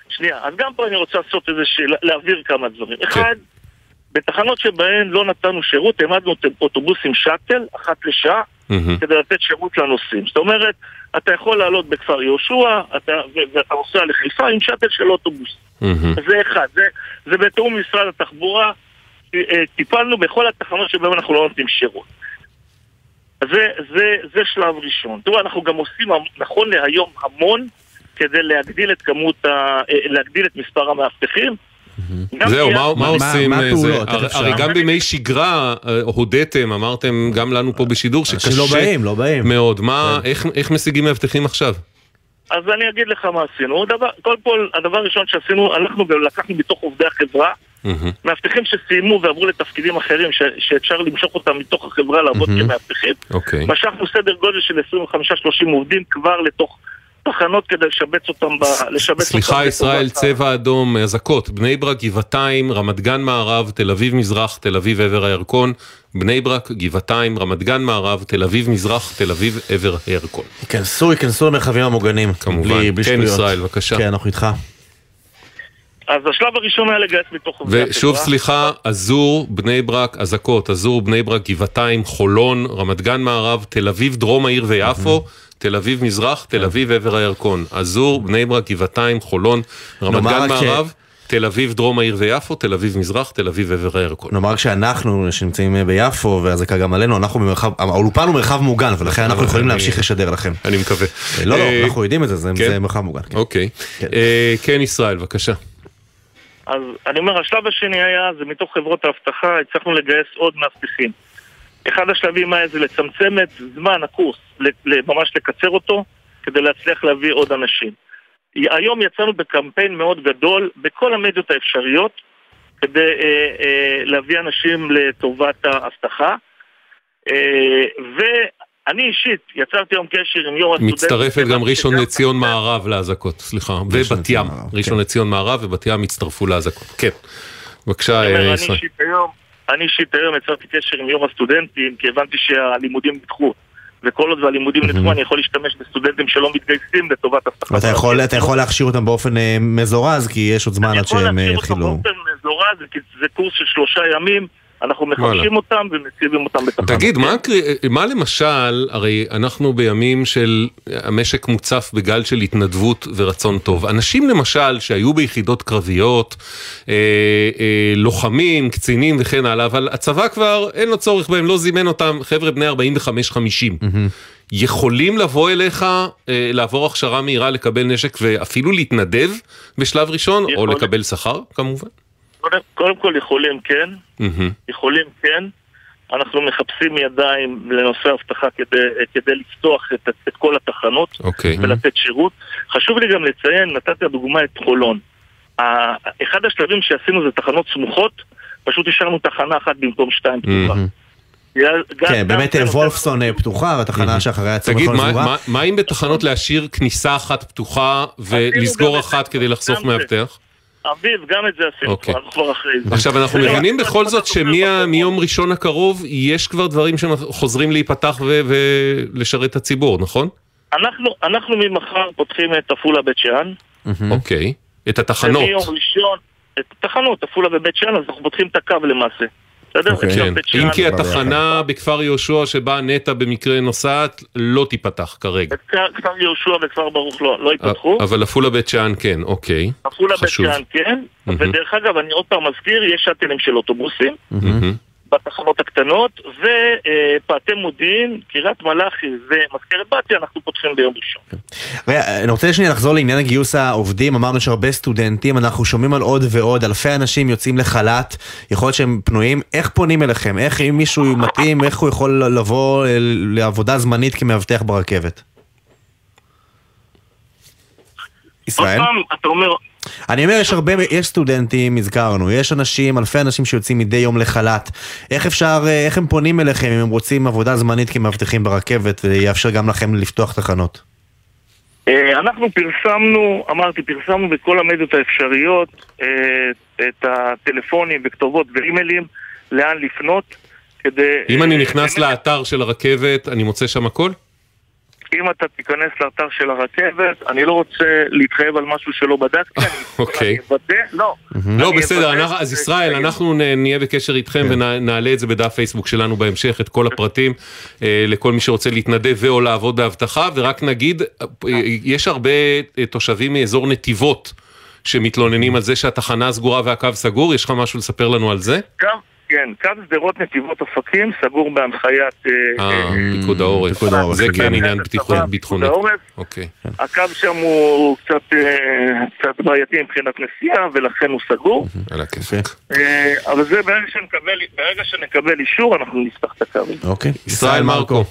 שנייה, אז גם פה אני רוצה לעשות איזה, להעביר כמה דברים. כן. אחד, בתחנות שבהן לא נתנו שירות, העמדנו אוטובוסים שאטל, אחת לשעה, כדי לתת שירות לנוסעים. זאת אומרת, אתה יכול לעלות בכפר יהושע, ואתה נוסע לחיפה עם שאטל של אוטובוס. זה אחד, זה, זה בתיאום משרד התחבורה, אה, טיפלנו בכל התחנות שבהן אנחנו לא נותנים שירות. זה, זה, זה שלב ראשון. תראו, אנחנו גם עושים נכון להיום המון כדי להגדיל את כמות, ה, אה, להגדיל את מספר המאבטחים. זהו, מה עושים? הרי גם בימי שגרה אה, הודיתם, אמרתם גם לנו פה בשידור שקשה לא מאוד. כן. איך משיגים מאבטחים עכשיו? אז אני אגיד לך מה עשינו. קודם כל, הדבר הראשון שעשינו, אנחנו לקחנו מתוך עובדי החברה, מאבטחים שסיימו ועברו לתפקידים אחרים שאפשר למשוך אותם מתוך החברה לעבוד כמאבטחים. אוקיי. משכנו סדר גודל של 25-30 עובדים כבר לתוך תחנות כדי לשבץ אותם ב... לשבץ סליחה, אותם ישראל, צבע אדום, אזעקות, בני ברק, גבעתיים, רמת גן מערב, תל אביב מזרח, תל אביב עבר הירקון, בני ברק, גבעתיים, רמת גן מערב, תל אביב מזרח, תל אביב עבר הירקון. ייכנסו, ייכנסו למרחבים המוגנים. כמובן. בלי, בלי כן, ישראל, בבקשה. כן, אנחנו איתך. אז השלב הראשון היה לגייס מתוך עובדי החברה. ושוב סליחה, אזור, בני ברק, אזעקות, אזור, בני ברק, גבעתיים, חולון, רמת גן מערב, תל אביב, דרום העיר ויפו. תל אביב מזרח, תל אביב עבר הירקון, עזור, בני ברק, גבעתיים, חולון, רמת גן מערב. תל אביב דרום העיר ויפו, תל אביב מזרח, תל אביב עבר הירקון. נאמר שאנחנו שנמצאים ביפו והזעקה גם עלינו, אנחנו במרחב, האולפן הוא מרחב מוגן ולכן אנחנו יכולים להמשיך לשדר לכם. אני מקווה. לא, לא, אה, אנחנו יודעים את זה, זה כן? מרחב מוגן. כן. אוקיי. כן. אה, כן, ישראל, בבקשה. אז אני אומר, השלב השני היה, זה מתוך חברות האבטחה, הצלחנו לגייס עוד מאבטחים. אחד השלבים היה זה לצמצם את זמן הקורס, ממש לקצר אותו, כדי להצליח להביא עוד אנשים. היום יצאנו בקמפיין מאוד גדול בכל המדיות האפשריות, כדי אה, אה, להביא אנשים לטובת האבטחה. אה, ואני אישית יצרתי היום קשר עם יו"ר הסטודנט. מצטרפת גם ראשון לציון מערב לאזעקות, סליחה, ובת ים. ראשון כן. לציון מערב ובת ים הצטרפו לאזעקות. כן. בבקשה, אה, ישראל. אני אישית היום יצרתי קשר עם יו"ר הסטודנטים, כי הבנתי שהלימודים נדחו. וכל עוד והלימודים נדחו, אני יכול להשתמש בסטודנטים שלא מתגייסים לטובת הבטחת... ואתה יכול, להכשיר אותם באופן אה, מזורז, כי יש עוד זמן עד שהם יתחילו. אני יכול להכשיר אותם באופן מזורז, כי זה קורס של שלושה ימים. אנחנו מחפשים אותם ומציבים אותם בתחנות. תגיד, מה, מה למשל, הרי אנחנו בימים של המשק מוצף בגל של התנדבות ורצון טוב. אנשים למשל שהיו ביחידות קרביות, אה, אה, לוחמים, קצינים וכן הלאה, אבל הצבא כבר אין לו צורך בהם, לא זימן אותם, חבר'ה בני 45-50. Mm-hmm. יכולים לבוא אליך, אה, לעבור הכשרה מהירה, לקבל נשק ואפילו להתנדב בשלב ראשון, יכול... או לקבל שכר כמובן? קודם כל יכולים כן, יכולים כן. אנחנו מחפשים ידיים לנושא אבטחה כדי, כדי לפתוח את, את כל התחנות okay. אוקיי. ולתת שירות. חשוב לי גם לציין, נתתי לדוגמה את חולון. אחד השלבים שעשינו זה תחנות סמוכות, פשוט השארנו תחנה אחת במקום שתיים פתוחה. כן, באמת וולפסון פתוחה, והתחנה שאחריה סגורה. תגיד, מה אם בתחנות להשאיר כניסה אחת פתוחה ולסגור אחת כדי לחסוך מאבטח? אביב, גם את זה עשינו okay. כבר, כבר אחרי זה. עכשיו, אנחנו מבינים בכל זאת שמיום ראשון הקרוב יש כבר דברים שחוזרים להיפתח ולשרת את הציבור, נכון? אנחנו, אנחנו ממחר פותחים את עפולה בית שאן. אוקיי, את התחנות. ומיום ראשון, את התחנות, עפולה ובית שאן, אז אנחנו פותחים את הקו למעשה. בסדר? אוקיי. כן. אם כי התחנה בכפר יהושע שבה נטע במקרה נוסעת לא תיפתח כרגע. כפר יהושע וכפר ברוך לא, לא ייפתחו. אבל עפולה בית שאן כן, אוקיי. עפולה בית שאן כן, ודרך אגב אני עוד פעם מזכיר, יש שאטלים של אוטובוסים. בתחנות הקטנות, ופאתי מודיעין, קריית מלאכי ומזכרת בתיה, אנחנו פותחים ביום ראשון. אני רוצה שנייה לחזור לעניין גיוס העובדים, אמרנו שהרבה סטודנטים, אנחנו שומעים על עוד ועוד, אלפי אנשים יוצאים לחל"ת, יכול להיות שהם פנויים, איך פונים אליכם? איך אם מישהו מתאים, איך הוא יכול לבוא לעבודה זמנית כמאבטח ברכבת? ישראל? עוד פעם, אתה אומר, אני אומר, יש הרבה, יש סטודנטים, הזכרנו, יש אנשים, אלפי אנשים שיוצאים מדי יום לחל"ת. איך אפשר, אה, איך הם פונים אליכם אם הם רוצים עבודה זמנית כמאבטחים ברכבת, ויאפשר גם לכם לפתוח תחנות? אה, אנחנו פרסמנו, אמרתי, פרסמנו בכל המדיות האפשריות אה, את הטלפונים וכתובות ואימיילים, לאן לפנות, כדי... אם אני נכנס לאתר של הרכבת, אני מוצא שם הכל? אם אתה תיכנס לאתר של הרכבת, אני לא רוצה להתחייב על משהו שלא בדקתי, <laughs> אוקיי. אני אוודא, לא. לא, בסדר, אז ישראל, אנחנו נהיה בקשר איתכם כן. ונעלה את זה בדף פייסבוק שלנו בהמשך, את כל הפרטים, אה, לכל מי שרוצה להתנדב ו/או לעבוד באבטחה, ורק נגיד, אה, יש הרבה אה, תושבים מאזור נתיבות. שמתלוננים על זה שהתחנה סגורה והקו סגור, יש לך משהו לספר לנו על זה? קו, כן, קו שדרות נתיבות אופקים סגור בהנחיית... אה, אה, אה, פיקוד העורף. זה כן עניין ביטחוני. אוקיי. הקו שם הוא קצת בעייתי מבחינת נסיעה, ולכן הוא סגור. על הכיפק. אבל זה ברגע שנקבל אישור, אנחנו נפתח את הקו. אוקיי. ישראל מרקו.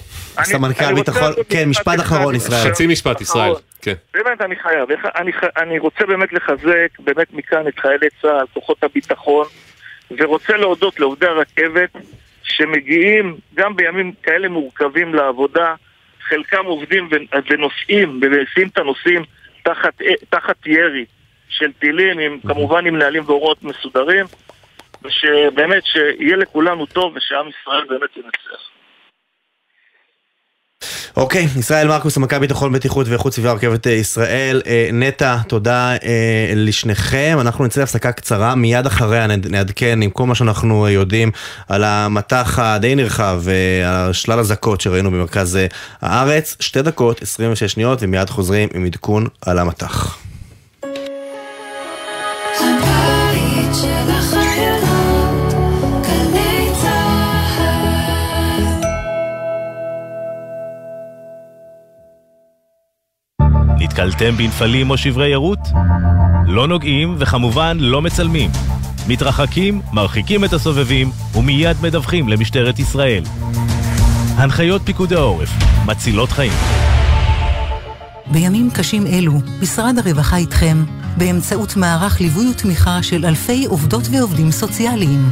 סמנכ"ל ביטחון, כן, משפט אחרון, ישראל. חצי משפט, ישראל. כן. באמת, אני חייב. אני רוצה באמת לחזק, באמת מכאן את חיילי צה"ל, כוחות הביטחון. ורוצה להודות לעובדי הרכבת שמגיעים גם בימים כאלה מורכבים לעבודה, חלקם עובדים ונוסעים ומסיעים את הנוסעים תחת, תחת ירי של טילים, עם, כמובן עם נהלים והוראות מסודרים, ושבאמת שיהיה לכולנו טוב ושעם ישראל באמת ינצח. אוקיי, ישראל מרקוס, סמנכ"ל ביטחון בטיחות ואיכות סביבה רכבת אה, ישראל. אה, נטע, תודה אה, לשניכם. אנחנו נצא להפסקה קצרה, מיד אחריה נעדכן עם כל מה שאנחנו יודעים על המטח הדי נרחב ועל שלל אזעקות שראינו במרכז הארץ. שתי דקות, 26 שניות, ומיד חוזרים עם עדכון על המטח. נתקלתם בנפלים או שברי ערות? לא נוגעים וכמובן לא מצלמים. מתרחקים, מרחיקים את הסובבים ומיד מדווחים למשטרת ישראל. הנחיות פיקוד העורף, מצילות חיים. בימים קשים אלו, משרד הרווחה איתכם, באמצעות מערך ליווי ותמיכה של אלפי עובדות ועובדים סוציאליים.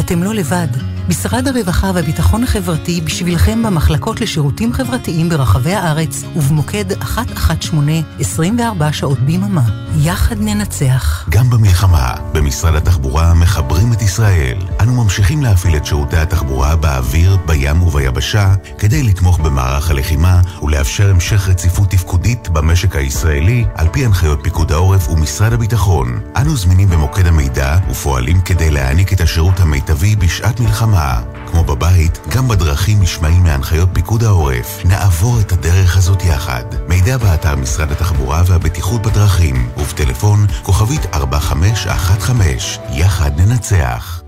אתם לא לבד. משרד הרווחה והביטחון החברתי בשבילכם במחלקות לשירותים חברתיים ברחבי הארץ ובמוקד 118 24 שעות ביממה. יחד ננצח. גם במלחמה, במשרד התחבורה מחברים את ישראל. אנו ממשיכים להפעיל את שירותי התחבורה באוויר, בים וביבשה כדי לתמוך במערך הלחימה ולאפשר המשך רציפות תפקודית במשק הישראלי על פי הנחיות פיקוד העורף ומשרד הביטחון. אנו זמינים במוקד המידע ופועלים כדי להעניק את השירות המיטבי בשעת מלחמה. מלחמה. כמו בבית, גם בדרכים נשמעים מהנחיות פיקוד העורף. נעבור את הדרך הזאת יחד. מידע באתר משרד התחבורה והבטיחות בדרכים, ובטלפון כוכבית 4515. יחד ננצח.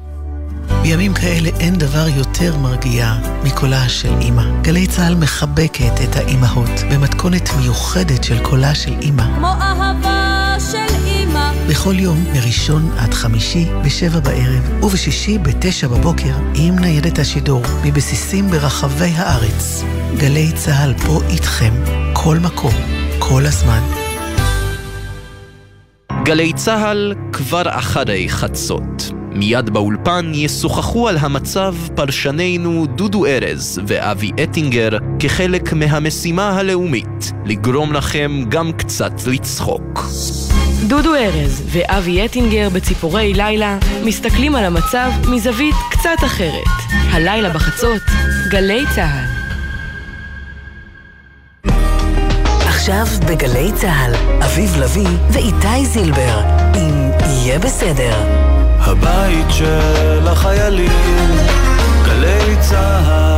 בימים כאלה אין דבר יותר מרגיע מקולה של אימא. גלי צה"ל מחבקת את האימהות במתכונת מיוחדת של קולה של אימא. כמו אהבה. בכל יום, מראשון עד חמישי, בשבע בערב, ובשישי בתשע בבוקר, עם ניידת השידור, מבסיסים ברחבי הארץ. גלי צה"ל פה איתכם, כל מקום, כל הזמן. גלי צה"ל כבר אחרי חצות. מיד באולפן ישוחחו על המצב פרשנינו דודו ארז ואבי אטינגר כחלק מהמשימה הלאומית, לגרום לכם גם קצת לצחוק. דודו ארז ואבי אטינגר בציפורי לילה מסתכלים על המצב מזווית קצת אחרת. הלילה בחצות, גלי צה"ל. עכשיו בגלי צה"ל, אביב לביא ואיתי זילבר, אם יהיה בסדר. הבית של החיילים, גלי צה"ל.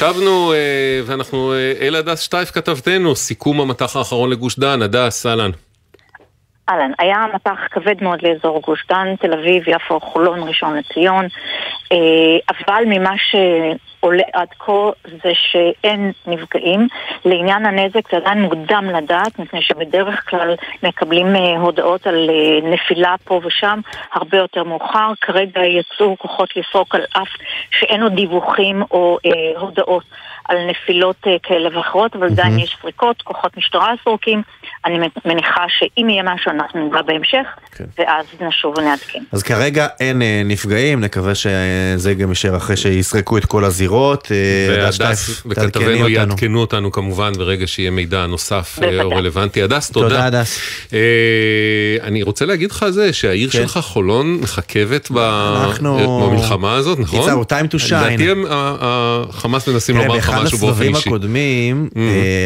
שבנו, אה, ואנחנו אה, אל הדס שטייף כתבתנו, סיכום המטח האחרון לגוש דן, הדס, אהלן. אהלן, היה מטח כבד מאוד לאזור גוש דן, תל אביב, יפו, חולון, ראשון לציון, אה, אבל ממה שעולה עד כה זה שאין נפגעים. לעניין הנזק זה עדיין מוקדם לדעת, מפני שבדרך כלל מקבלים אה, הודעות על אה, נפילה פה ושם הרבה יותר מאוחר. כרגע יצאו כוחות לפרוק על אף שאין עוד דיווחים או הודעות על נפילות כאלה ואחרות, אבל עדיין יש פריקות, כוחות משטרה סורקים. אני מניחה שאם יהיה משהו אנחנו נדע בהמשך, כן. ואז נשוב ונעדכן. אז כרגע אין אה, נפגעים, נקווה שזה גם יישאר אחרי שיסרקו את כל הזירות. אה, והדס וכתבנו יעדכנו אותנו כמובן ברגע שיהיה מידע נוסף אה, או רלוונטי. הדס, תודה. תודה, הדס. אני רוצה להגיד לך זה שהעיר כן. שלך חולון מחכבת במלחמה הזאת, נכון? It's our time to shine. לדעתי החמאס מנסים לומר לך משהו באופן אישי. באחד הסבבים הקודמים mm.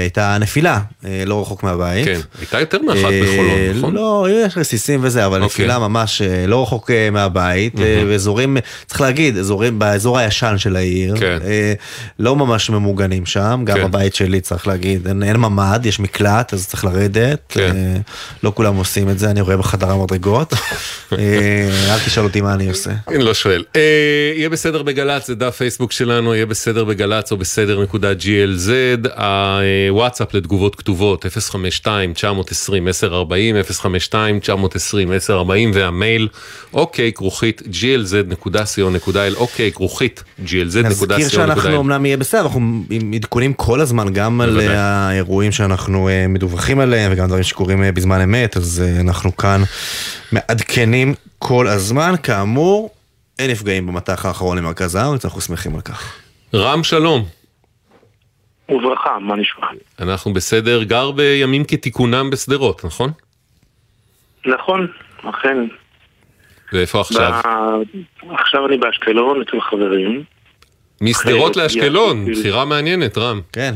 הייתה נפילה, לא רחוק מהבית. כן, הייתה יותר מאחת בחולון, נכון? לא, יש רסיסים וזה, אבל אוקיי. נפילה ממש אה, לא רחוק אה, מהבית, ואזורים, צריך להגיד, אזורים, באזור הישן של העיר, כן. אה, לא ממש ממוגנים שם, גם כן. הבית שלי צריך להגיד, אין, אין ממ"ד, יש מקלט, אז צריך לרדת, כן. לא כולם עושים את זה, אני רואה בחדר המדרגות, <laughs> אל תשאל אותי מה אני עושה. אני לא שואל. יהיה בסדר בגל"צ, זה דף פייסבוק שלנו, יהיה בסדר בגל"צ או בסדר נקודה glz, הוואטסאפ לתגובות כתובות, 052 920 1040 052 920 1040 והמייל אוקיי כרוכית glz.co.il אוקיי כרוכית glz.co.il. נזכיר שאנחנו אמנם נהיה בסדר, אנחנו עדכונים כל הזמן גם על האירועים שאנחנו אה, מדווחים עליהם וגם דברים שקורים אה, בזמן אמת, אז אה, אנחנו כאן מעדכנים כל הזמן. כאמור, אין נפגעים במטח האחרון למרכז הארץ, אנחנו שמחים על כך. רם שלום. וברכה, מה נשמע? אנחנו בסדר, גר בימים כתיקונם בשדרות, נכון? נכון, אכן. ואיפה עכשיו? ב... עכשיו אני באשקלון אצל חברים. משדרות לאשקלון, בחירה מעניינת, רם. כן.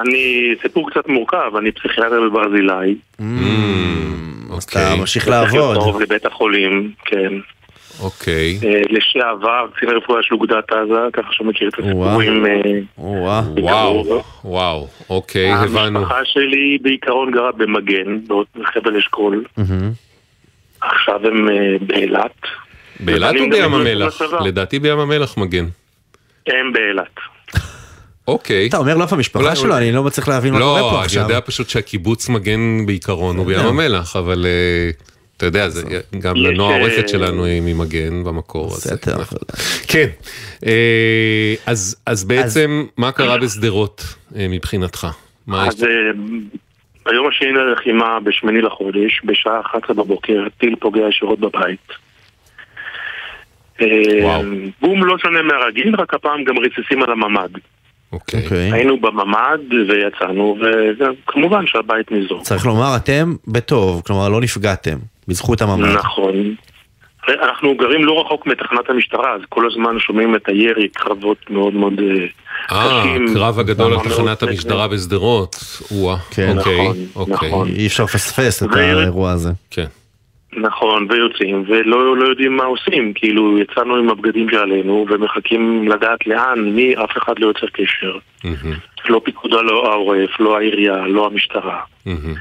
אני, סיפור קצת מורכב, אני פסיכיאטר בברזילי. Mm, אז אתה אוקיי. ממשיך לעבוד. קרוב לבית החולים, כן. אוקיי. אה, לשעבר, קצין הרפואה של אוגדת עזה, ככה שמכיר את הסיפורים. אה, וואו, וואו, אוקיי, הבנו. המשפחה שלי בעיקרון גרה במגן, בחבל אשכול. עכשיו הם אה, באילת. באילת או בים המלח? לדעתי בים המלח מגן. הם באילת. אוקיי. אתה אומר לא איפה המשפחה שלו? אני לא מצליח להבין מה קורה פה עכשיו. לא, אני יודע פשוט שהקיבוץ מגן בעיקרון הוא בים המלח, אבל אתה יודע, זה גם לנועה העורכת שלנו היא ממגן במקור. בסדר. כן, אה, אז בעצם מה קרה בשדרות אה, מבחינתך? אז אה, ביום השני ללחימה, בשמיני לחודש, בשעה 11 בבוקר, טיל פוגע ישירות בבית. בום לא שונה מהרגיל, רק הפעם גם רסיסים על הממ"ד. אוקיי. Okay. היינו בממ"ד ויצאנו, וכמובן שהבית ניזוק. צריך לומר, אתם בטוב, כלומר לא נפגעתם. בזכות הממ"ד. נכון. אנחנו גרים לא רחוק מתחנת המשטרה, אז כל הזמן שומעים את הירי, קרבות מאוד מאוד אה, קשים. אה, קרב הגדול על תחנת המשטרה בשדרות. וואה, כן, אוקיי, נכון, אוקיי. נכון. אי אפשר לפספס את האירוע הזה. כן. נכון, ויוצאים, ולא לא יודעים מה עושים, כאילו יצאנו עם הבגדים שעלינו ומחכים לדעת לאן, מי, אף אחד לא יוצר קשר. Mm-hmm. לא פיקוד העורף, לא העירייה, לא המשטרה. Mm-hmm.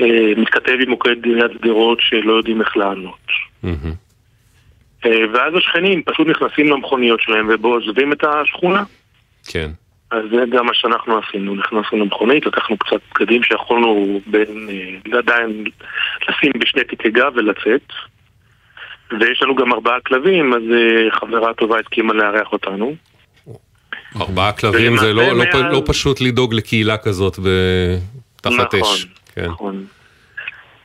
אה, מתכתב עם מוקד עיריית שדרות שלא יודעים איך לענות. אה, ואז השכנים פשוט נכנסים למכוניות שלהם ועוזבים את השכונה. כן. אז זה גם מה שאנחנו עשינו, נכנסנו למכונית, לקחנו קצת בגדים שיכולנו בין, אה, עדיין לשים בשני תיקי גב ולצאת. ויש לנו גם ארבעה כלבים, אז חברה טובה הסכימה לארח אותנו. ארבעה כלבים זה לא, לא, לא פשוט לדאוג לקהילה כזאת תחת נכון. אש. כן. נכון.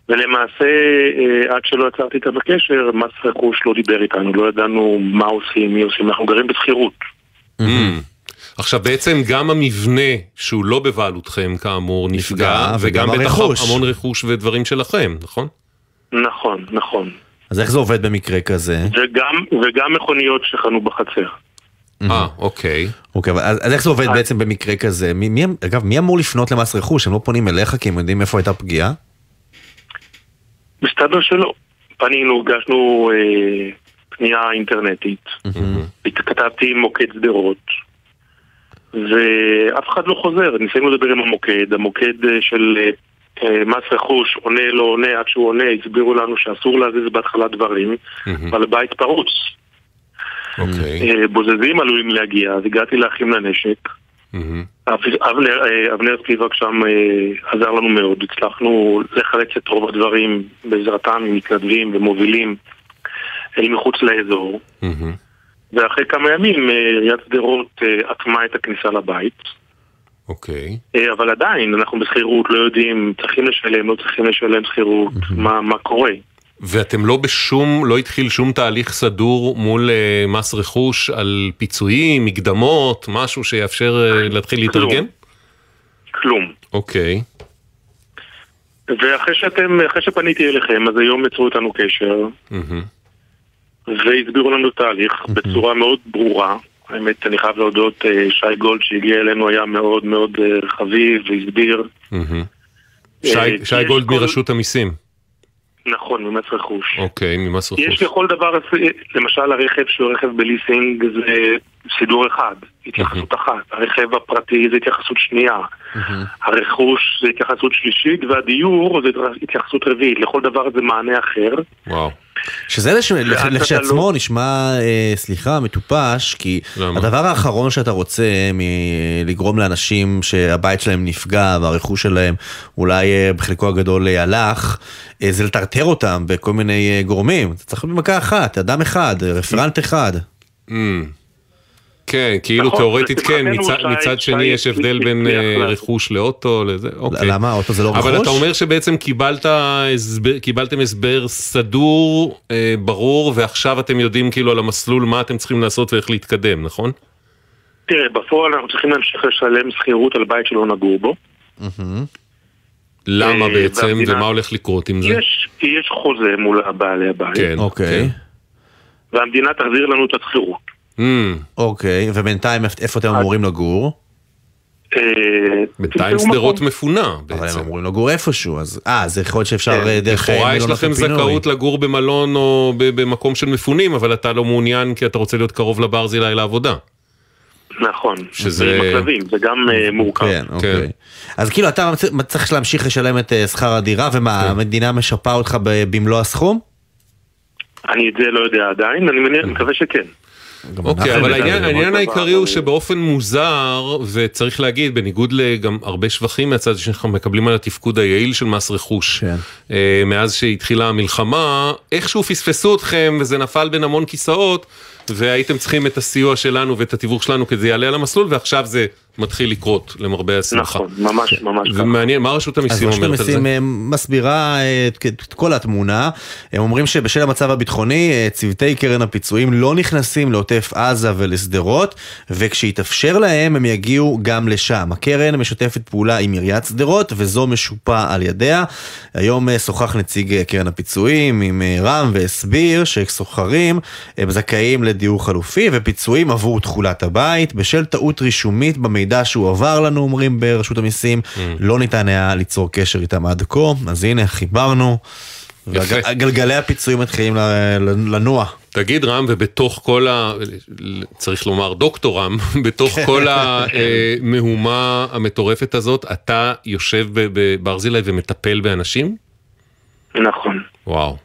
ולמעשה, אה, עד שלא עצרתי איתם בקשר, מס רכוש לא דיבר איתנו, לא ידענו מה עושים, מי עושים, אנחנו גרים בשכירות. Mm. עכשיו בעצם גם המבנה שהוא לא בבעלותכם כאמור נפגע, וגם בטח המון רכוש ודברים שלכם, נכון? נכון, נכון. אז איך זה עובד במקרה כזה? וגם, וגם מכוניות שחנו בחצר. אה, אוקיי. אוקיי, אבל אז, איך זה עובד בעצם במקרה כזה? מי, מי, אגב, מי אמור לפנות למס רכוש? הם לא פונים אליך כי הם יודעים איפה הייתה פגיעה? מסתבר שלא. פנינו, הגשנו אה, פנייה אינטרנטית, כתבתי מוקד שדרות, ואף אחד לא חוזר. ניסינו לדבר עם המוקד, המוקד אה, של אה, אה, מס רכוש עונה לא עונה, עד שהוא עונה הסבירו לנו שאסור להזיז בהתחלה דברים, אבל הבית פרוץ. אוקיי. בוזזים עלולים להגיע, אז הגעתי לאחים לנשק. אבנר- ספיבק שם עזר לנו מאוד, הצלחנו לחלץ את רוב הדברים בעזרתם עם מתנדבים ומובילים אל מחוץ לאזור. ואחרי כמה ימים אה, עיריית שדרות אה, אטמה את הכניסה לבית. אוקיי. אה, אבל עדיין, אנחנו בשכירות, לא יודעים, צריכים לשלם, לא צריכים לשלם שכירות, מה, מה קורה. ואתם לא בשום, לא התחיל שום תהליך סדור מול אה, מס רכוש על פיצויים, מקדמות, משהו שיאפשר אה, להתחיל להתארגן? כלום. אוקיי. ואחרי שאתם, אחרי שפניתי אליכם, אז היום יצרו איתנו קשר, מהמם. והסבירו לנו תהליך בצורה מאוד ברורה. האמת, אני חייב להודות, אה, שי גולד שהגיע אלינו היה מאוד מאוד אה, חביב והסביר. אה, שי- יש גולד מרשות המיסים. נכון, ממס רכוש. אוקיי, ממס יש רכוש. לכל דבר, למשל הרכב שהוא רכב בליסינג זה סידור אחד, התייחסות אחת. הרכב הפרטי זה התייחסות שנייה. הרכוש זה התייחסות שלישית, והדיור זה התייחסות רביעית. לכל דבר זה מענה אחר. וואו. שזה אתה לכשעצמו נשמע, אה, סליחה, מטופש, כי הדבר האחרון שאתה רוצה מלגרום לאנשים שהבית שלהם נפגע והרכוש שלהם אולי אה, בחלקו הגדול אה, הלך, אה, זה לטרטר אותם בכל מיני אה, גורמים. אתה צריך במכה אחת, אדם אחד, רפרנט אחד. Mm. כן, כאילו נכון, תאורטית כן, מצד- מצד שני יש הבדל בין אה. רכוש לאוטו לזה, אוקיי. למה? אוטו זה לא אבל רכוש? אתה אומר שבעצם קיבלת הסבר, קיבלתם הסבר סדור, אה, ברור, ועכשיו אתם יודעים כאילו על המסלול מה אתם צריכים לעשות ואיך להתקדם, נכון? תראה, בפועל אנחנו צריכים להמשיך לשלם שכירות על בית שלא נגור בו. למה אה, בעצם ומה הולך לקרות עם זה? יש, יש חוזה מול בעלי הבית. כן, אוקיי. והמדינה תחזיר לנו את השכירות. אוקיי, ובינתיים איפ- איפה אתם אמורים לגור? בינתיים שדרות מפונה אבל הם אמורים לגור איפשהו, אז אה, זה יכול להיות שאפשר אה, דרך כן. לכאורה יש לכם. זכאות לגור במלון או ב- במקום של מפונים, אבל אתה לא מעוניין כי אתה רוצה להיות קרוב לברזילי לעבודה. נכון. שזה- עם הכלבים, זה גם אה, מורכב. כן, אוקיי. אז כאילו אתה צריך להמשיך לשלם את אה, שכר הדירה, ומה, כן. המדינה משפה אותך ב- במלוא הסכום? אני את זה לא יודע עדיין, אני מניח- מקווה שכן. אוקיי, אבל העניין, העיקרי הוא שבאופן מוזר, וצריך להגיד, בניגוד לגם הרבה שבחים מהצד שאנחנו מקבלים על התפקוד היעיל של מס רכוש, אה, מאז שהתחילה המלחמה, איכשהו פספסו אתכם וזה נפל בין המון כיסאות, והייתם צריכים את הסיוע שלנו ואת התיווך שלנו כדי יעלה על המסלול, ועכשיו זה מתחיל לקרות, למרבה השמחה. נכון, ממש ממש ככה. ומעניין, מה רשות אז המיסים רשות אומרת על זה? המיסים אה, מסבירה אה, את את כל התמונה. הם אומרים שבשל המצב הביטחוני, אה, צוותי קרן הפיצויים לא נכנסים לעוטף עזה ולשדרות, וכשיתאפשר להם, הם יגיעו גם לשם. הקרן משתפת פעולה עם עיריית שדרות, וזו משופה על ידיה. היום שוחח נציג קרן הפיצויים עם רם והסביר שסוחרים הם זכאים לדיור חלופי ופיצויים עבור תכולת הבית. בשל טעות רישומית במידע שהועבר לנו, אומרים ברשות המיסים, לא ניתן היה ליצור קשר איתם עד כה, אז הנה, חיברנו. יפה. וגלגלי הפיצויים מתחילים לנוע. תגיד רם, ובתוך כל ה... צריך לומר דוקטור רם, <laughs> בתוך כל המהומה המטורפת הזאת, אתה יושב בברזילי ומטפל באנשים? נכון. וואו.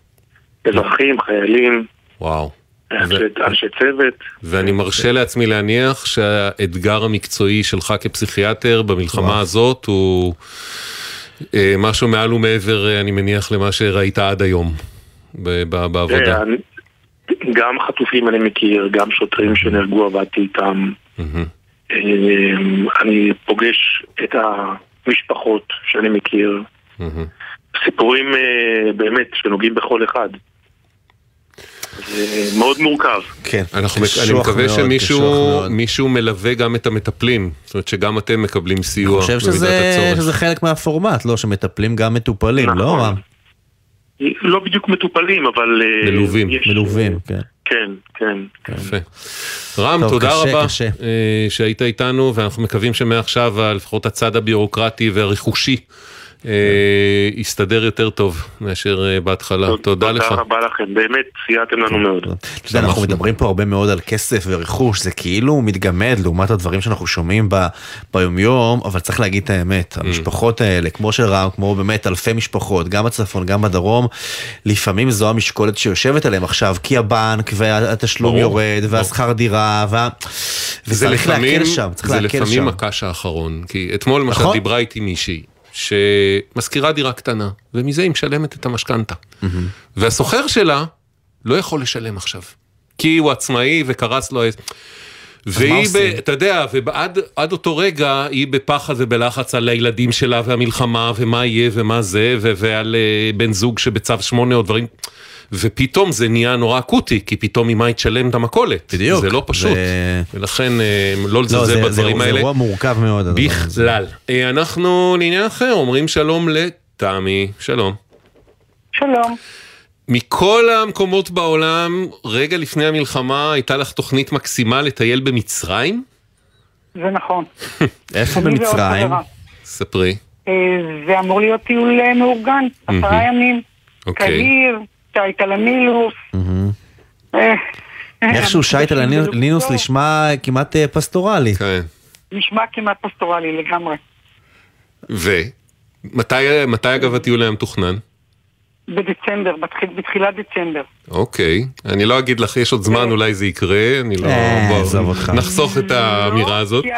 אזרחים, חיילים, וואו. אנשי אנשי צוות. ואני מרשה לעצמי להניח שהאתגר המקצועי שלך כפסיכיאטר במלחמה וואו. הזאת הוא אה, משהו מעל ומעבר, אה, אני מניח, למה שראית עד היום בעבודה. אני- גם חטופים אני מכיר, גם שוטרים שנהרגו עבדתי איתם. אני פוגש את המשפחות שאני מכיר. סיפורים אה, באמת שנוגעים בכל אחד. זה מאוד מורכב. כן. אנחנו, אני מקווה שמישהו מלווה גם את המטפלים, זאת אומרת שגם אתם מקבלים סיוע במידת הצורך. אני חושב שזה חלק מהפורמט, לא? שמטפלים גם מטופלים, לא נכון. רם? לא בדיוק מטופלים, אבל... אה, מלווים. יש- מלווים, כן. כן, כן. יפה. רם, טוב, תודה קשה, רבה קשה. אה, שהיית איתנו, ואנחנו מקווים שמעכשיו לפחות הצד הביורוקרטי והרכושי יסתדר יותר טוב מאשר אה, בהתחלה. תודה לך. תודה רבה לכם, באמת סייעתם לנו מאוד. אתה יודע, אנחנו מדברים פה הרבה מאוד על כסף ורכוש, זה כאילו מתגמד לעומת הדברים שאנחנו שומעים ביומיום, אבל צריך להגיד את האמת, Mm. המשפחות האלה, כמו של רם, כמו באמת אלפי משפחות, גם בצפון, גם בדרום, לפעמים זו המשקולת שיושבת עליהם עכשיו, כי הבנק והתשלום יורד, והשכר דירה, וה... זה וצריך לפעמים, להקל שם, צריך זה להקל לפעמים שם. הקש האחרון, כי אתמול למשל נכון. דיברה איתי מישהי שמשכירה דירה קטנה, ומזה היא משלמת את המשכנתה. והסוחר שלה לא יכול לשלם עכשיו, כי הוא עצמאי וקרס לו... והיא, ב? אתה יודע, ועד עד אותו רגע היא בפחד ובלחץ על הילדים שלה והמלחמה ומה יהיה ומה זה, ו, ועל אה, בן זוג שבצו שמונה או דברים, ופתאום זה נהיה נורא אקוטי, כי פתאום ממה היא תשלם את המכולת. בדיוק. זה לא פשוט. זה- ולכן אה, לא לא, לזלזל זה- בדברים זה- האלה. זה אירוע מורכב מאוד. בכלל. אה, אנחנו לעניין אחר אומרים שלום לתמי, שלום. שלום. מכל המקומות בעולם, רגע לפני המלחמה הייתה לך תוכנית מקסימה לטייל במצרים? זה נכון. <laughs> איפה במצרים? ספרי. אה, זה אמור להיות טיול מאורגן, עשרה. ימים. אוקיי. קהיר, שייט על הנילוס. אה, איכשהו שייט על הנילוס נשמע כמעט אה, פסטורלי. כן. נשמע כמעט פסטורלי לגמרי. ומתי מתי אגב הטיול היה מתוכנן? בדצמבר, בתחיל- בתחילת דצמבר. אוקיי, אני לא אגיד לך, יש עוד זמן, אולי זה יקרה, אני לא... אה, בוא, עזוב אותך. נחסוך את האמירה הזאת. כי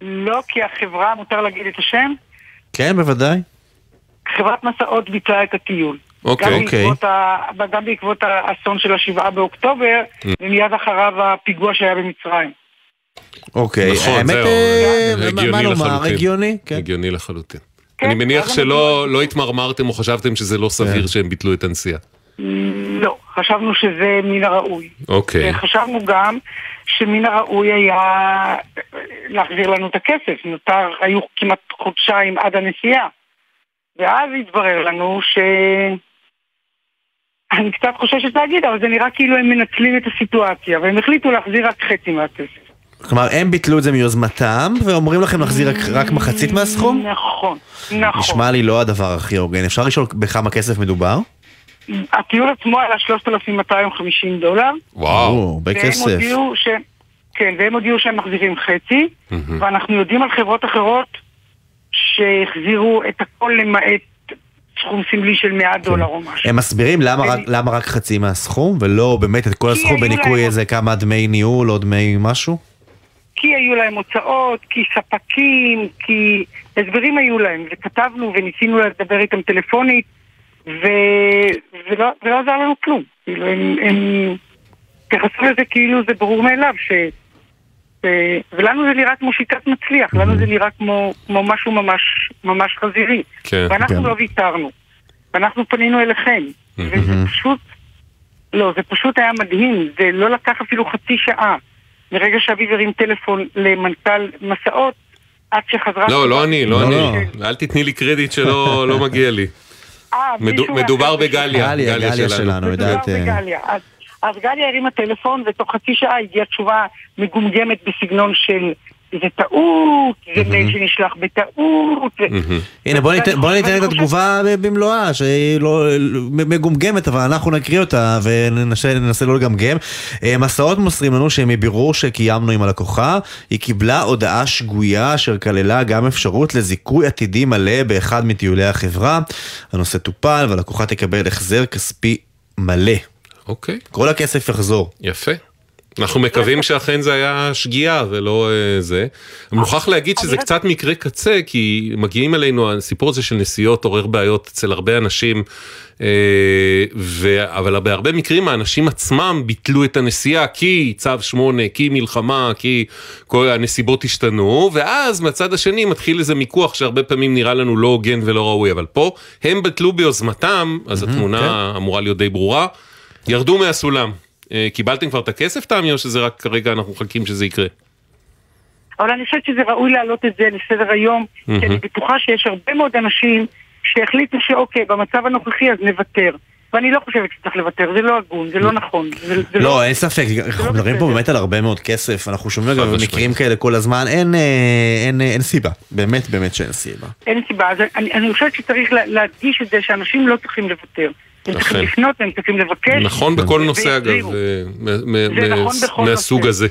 לא כי החברה, מותר להגיד את השם, כן, בוודאי. חברת מסעות ביצעה את הטיול. אוקיי. גם אוקיי. בעקבות ה- גם בעקבות האסון של השבעה באוקטובר, Mm. ומיד אחריו הפיגוע שהיה במצרים. אוקיי, נכון, האמת, זהו, אה, מה- הגיוני מה לומר, לחלוטין. הגיוני, כן. הגיוני לחלוטין. כן, אני מניח שלא לא התמרמרתם או חשבתם שזה לא סביר שהם ביטלו את הנסיעה. לא, חשבנו שזה מן הראוי. אוקיי. חשבנו גם שמן הראוי היה להחזיר לנו את הכסף. נותר, היו כמעט חודשיים עד הנסיעה. ואז התברר לנו ש... אני קצת חוששת להגיד, אבל זה נראה כאילו הם מנצלים את הסיטואציה, והם החליטו להחזיר רק חצי מהכסף. כלומר, הם ביטלו את זה מיוזמתם, ואומרים לכם להחזיר רק- רק מחצית מהסכום? נכון, נכון. נשמע לי לא הדבר הכי הוגן. אפשר לשאול בכמה כסף מדובר? הטיול עצמו עלה 3,250 דולר. וואו, הרבה והם כסף. הודיעו ש... כן, והם הודיעו שהם מחזירים חצי, ואנחנו יודעים על חברות אחרות שהחזירו את הכל למעט סכום סמלי של 100 דולר או משהו. הם מסבירים למה רק- למה רק חצי מהסכום, ולא באמת את כל הסכום בניכוי איזה כמה דמי ניהול או דמי משהו? כי היו להם הוצאות, כי ספקים, כי הסברים היו להם, וכתבנו וניסינו לדבר איתם טלפונית, ו... ולא, ולא עזר לנו כלום. כאילו, הם, הם התייחסו לזה כאילו זה ברור מאליו, ש... ו- ולנו זה נראה כמו שיטת מצליח, לנו זה נראה כמו, כמו משהו ממש, ממש חזירי. כן. ואנחנו כן. לא ויתרנו. ואנחנו פנינו אליכם. וזה פשוט, לא, זה פשוט היה מדהים, זה לא לקח אפילו חצי שעה. מרגע שאביב הרים טלפון למנכ"ל מסעות, עד שחזרה... לא, לא אני, לא לא, אני. אל תתני לי קרדיט שלא לא מגיע לי. אה, מדו- מדובר בגליה, גליה, גליה שלנו, מדובר יודעת... אה, בגליה. אז, אז גליה הרימה טלפון, ותוך חצי שעה הגיעה תשובה מגומגמת בסגנון של זה טעות, זה מייל שנשלח בטעות. הנה בוא ניתן, את התגובה במלואה, שהיא לא מגומגמת, אבל אנחנו נקריא אותה וננסה ננסה לא לגמגם. אה, מסעות מוסרים לנו שמבירור שקיימנו עם הלקוחה, היא קיבלה הודעה שגויה אשר כללה גם אפשרות לזיכוי עתידי מלא באחד מטיולי החברה. הנושא טופל והלקוחה תקבל החזר כספי מלא. אוקיי. כל הכסף יחזור. יפה. אנחנו מקווים שאכן זה היה שגיאה ולא אה, זה. אני מוכרח להגיד שזה קצת מקרה קצה, כי מגיעים אלינו, הסיפור הזה של נסיעות עורר בעיות אצל הרבה אנשים, אה, ו... אבל בהרבה מקרים האנשים עצמם ביטלו את הנסיעה כי צו 8, כי מלחמה, כי כל הנסיבות השתנו, ואז מהצד השני מתחיל איזה מיקוח שהרבה פעמים נראה לנו לא הוגן ולא ראוי, אבל פה הם ביטלו ביוזמתם, אז התמונה אמורה להיות די ברורה, ירדו מהסולם. אה, קיבלתם כבר את הכסף תמי או שזה רק כרגע אנחנו מחכים שזה יקרה? אבל אני חושבת שזה ראוי להעלות את זה לסדר היום, כי אני בטוחה שיש הרבה מאוד אנשים שהחליטו שאוקיי, במצב הנוכחי אז נוותר. ואני לא חושבת שצריך לוותר, זה לא הגון, זה לא נכון. זה, זה לא, אין ספק, אנחנו מדברים פה באמת על הרבה מאוד כסף, אנחנו שומעים גם במקרים כאלה כל הזמן, אין, אה, אין, אין סיבה, באמת באמת שאין סיבה. אין סיבה, אז אני, אני חושבת שצריך להדגיש את זה שאנשים לא צריכים לוותר. הם צריכים לפנות, הם צריכים לבקש. נכון בכל נושא אגב, נכון מהסוג הזה.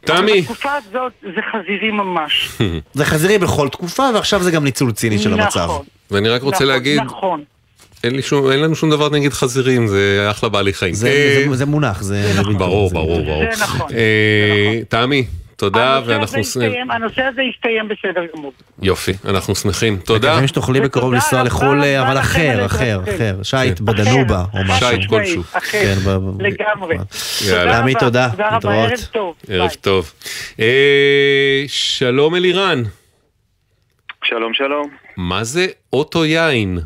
תמי. בתקופה הזאת זה חזירי ממש. <laughs> זה חזירי בכל תקופה, ועכשיו זה גם ניצול ציני של המצב. נכון. ואני רק רוצה להגיד, נכון. אין, לי שום, אין לנו שום דבר נגד חזירים, זה אחלה בעלי חיים. זה, אה, זה, זה מונח, זה... נכון. ברור, ברור, ברור. זה נכון. אה, תמי, תודה, ואנחנו... הסתיים, הנושא הזה יסתיים בסדר גמור. יופי, אנחנו שמחים. תודה. מקווים שתוכלי בקרוב לנסוע לחו"ל, אבל אחר, אחר, אחר. שייט בדנובה או משהו. שייט כלשהו. כן, לגמרי. תמי, תודה. תודה רבה, ערב טוב. ערב טוב. אה, שלום אלירן. שלום, שלום. מה זה אוטו יין?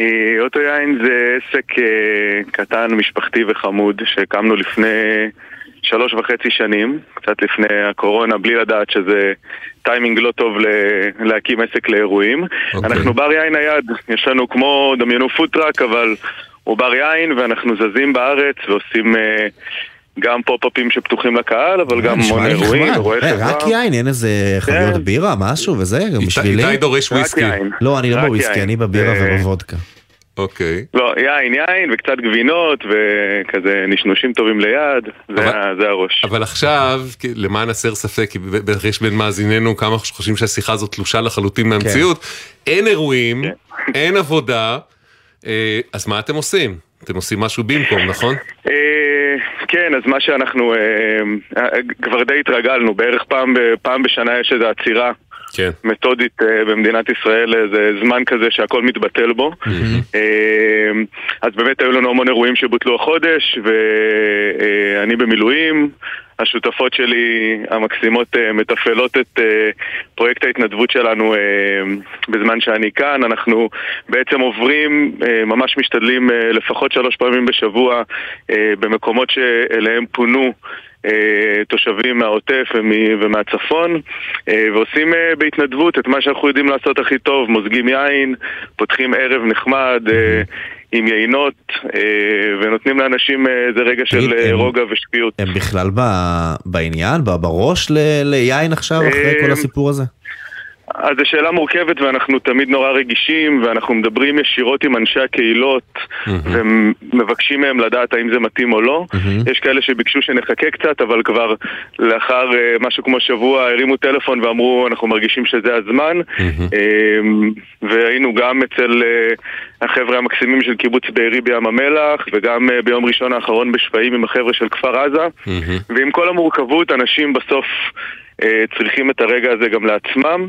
אה, אוטו יין זה עסק אה, קטן, משפחתי וחמוד, שהקמנו לפני שלוש וחצי שנים, קצת לפני הקורונה, בלי לדעת שזה טיימינג לא טוב ל- להקים עסק לאירועים. אוקיי. Okay. אנחנו בר יין נייד, יש לנו כמו, דמיינו food truck, אבל הוא בר יין ואנחנו זזים בארץ ועושים... אה, גם פופ-אפים שפתוחים לקהל, אבל גם המון אירועים. אירועי אה, חברה. רק יין, אין איזה חביות בירה, משהו וזה, גם בשבילי. איתי דורש וויסקי. לא, אני לא בוויסקי. אני בבירה אה, ובוודקה. אוקיי. לא, יין, יין וקצת גבינות וכזה נשנושים טובים ליד, זה ה- זה הראש. אבל עכשיו, למען הסר ספק, כי בטח יש בין מאזיננו כמה שחושבים שהשיחה הזאת תלושה לחלוטין מהמציאות, אין אירועים, אין עבודה, אה, אז מה אתם עושים? אתם עושים משהו במקום, נכון? אה, כן, אז מה שאנחנו אה, כבר די התרגלנו, בערך פעם, פעם בשנה יש איזו עצירה כן. מתודית אה, במדינת ישראל, איזה זמן כזה שהכל מתבטל בו. אה, אז באמת היו לנו המון אירועים שבוטלו החודש, ואני במילואים. השותפות שלי המקסימות אה, מתפעלות את פרויקט ההתנדבות שלנו בזמן שאני כאן. אנחנו בעצם עוברים, ממש משתדלים לפחות שלוש פעמים בשבוע במקומות שאליהם פונו תושבים מהעוטף ומ- ומהצפון אה, ועושים אה, בהתנדבות את מה שאנחנו יודעים לעשות הכי טוב, מוזגים יין, פותחים ערב נחמד אה, עם יינות אה, ונותנים לאנשים אה, איזה רגע של אה, הם- רוגע ושפיות. הם בכלל בעניין, בראש ל- ליין עכשיו, אחרי כל אה, הסיפור הזה? אז זו שאלה מורכבת ואנחנו תמיד נורא רגישים ואנחנו מדברים ישירות עם אנשי הקהילות ומבקשים מהם לדעת האם זה מתאים או לא. יש כאלה שביקשו שנחכה קצת אבל כבר לאחר אה, משהו כמו שבוע הרימו טלפון ואמרו אנחנו מרגישים שזה הזמן. אה, והיינו גם אצל אה, החבר'ה המקסימים של קיבוץ בארי בים המלח וגם אה, ביום ראשון האחרון בשפיים עם החבר'ה של כפר עזה. ועם כל המורכבות אנשים בסוף צריכים את הרגע הזה גם לעצמם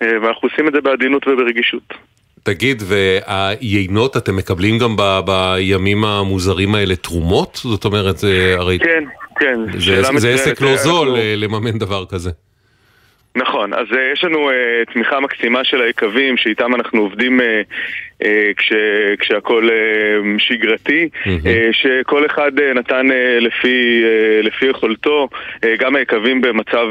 ואנחנו עושים את זה בעדינות וברגישות. תגיד, והיינות אתם מקבלים גם ב- בימים המוזרים האלה תרומות? זאת אומרת, זה הרי... כן, כן. זה, זה מצוינת. עסק לא אנחנו- זול אה, לממן דבר כזה. נכון, אז יש לנו uh, תמיכה מקסימה של היקבים שאיתם אנחנו עובדים uh, כש, כשהכול uh, שגרתי, uh, שכל אחד נתן לפי, לפי יכולתו, גם היקבים במצב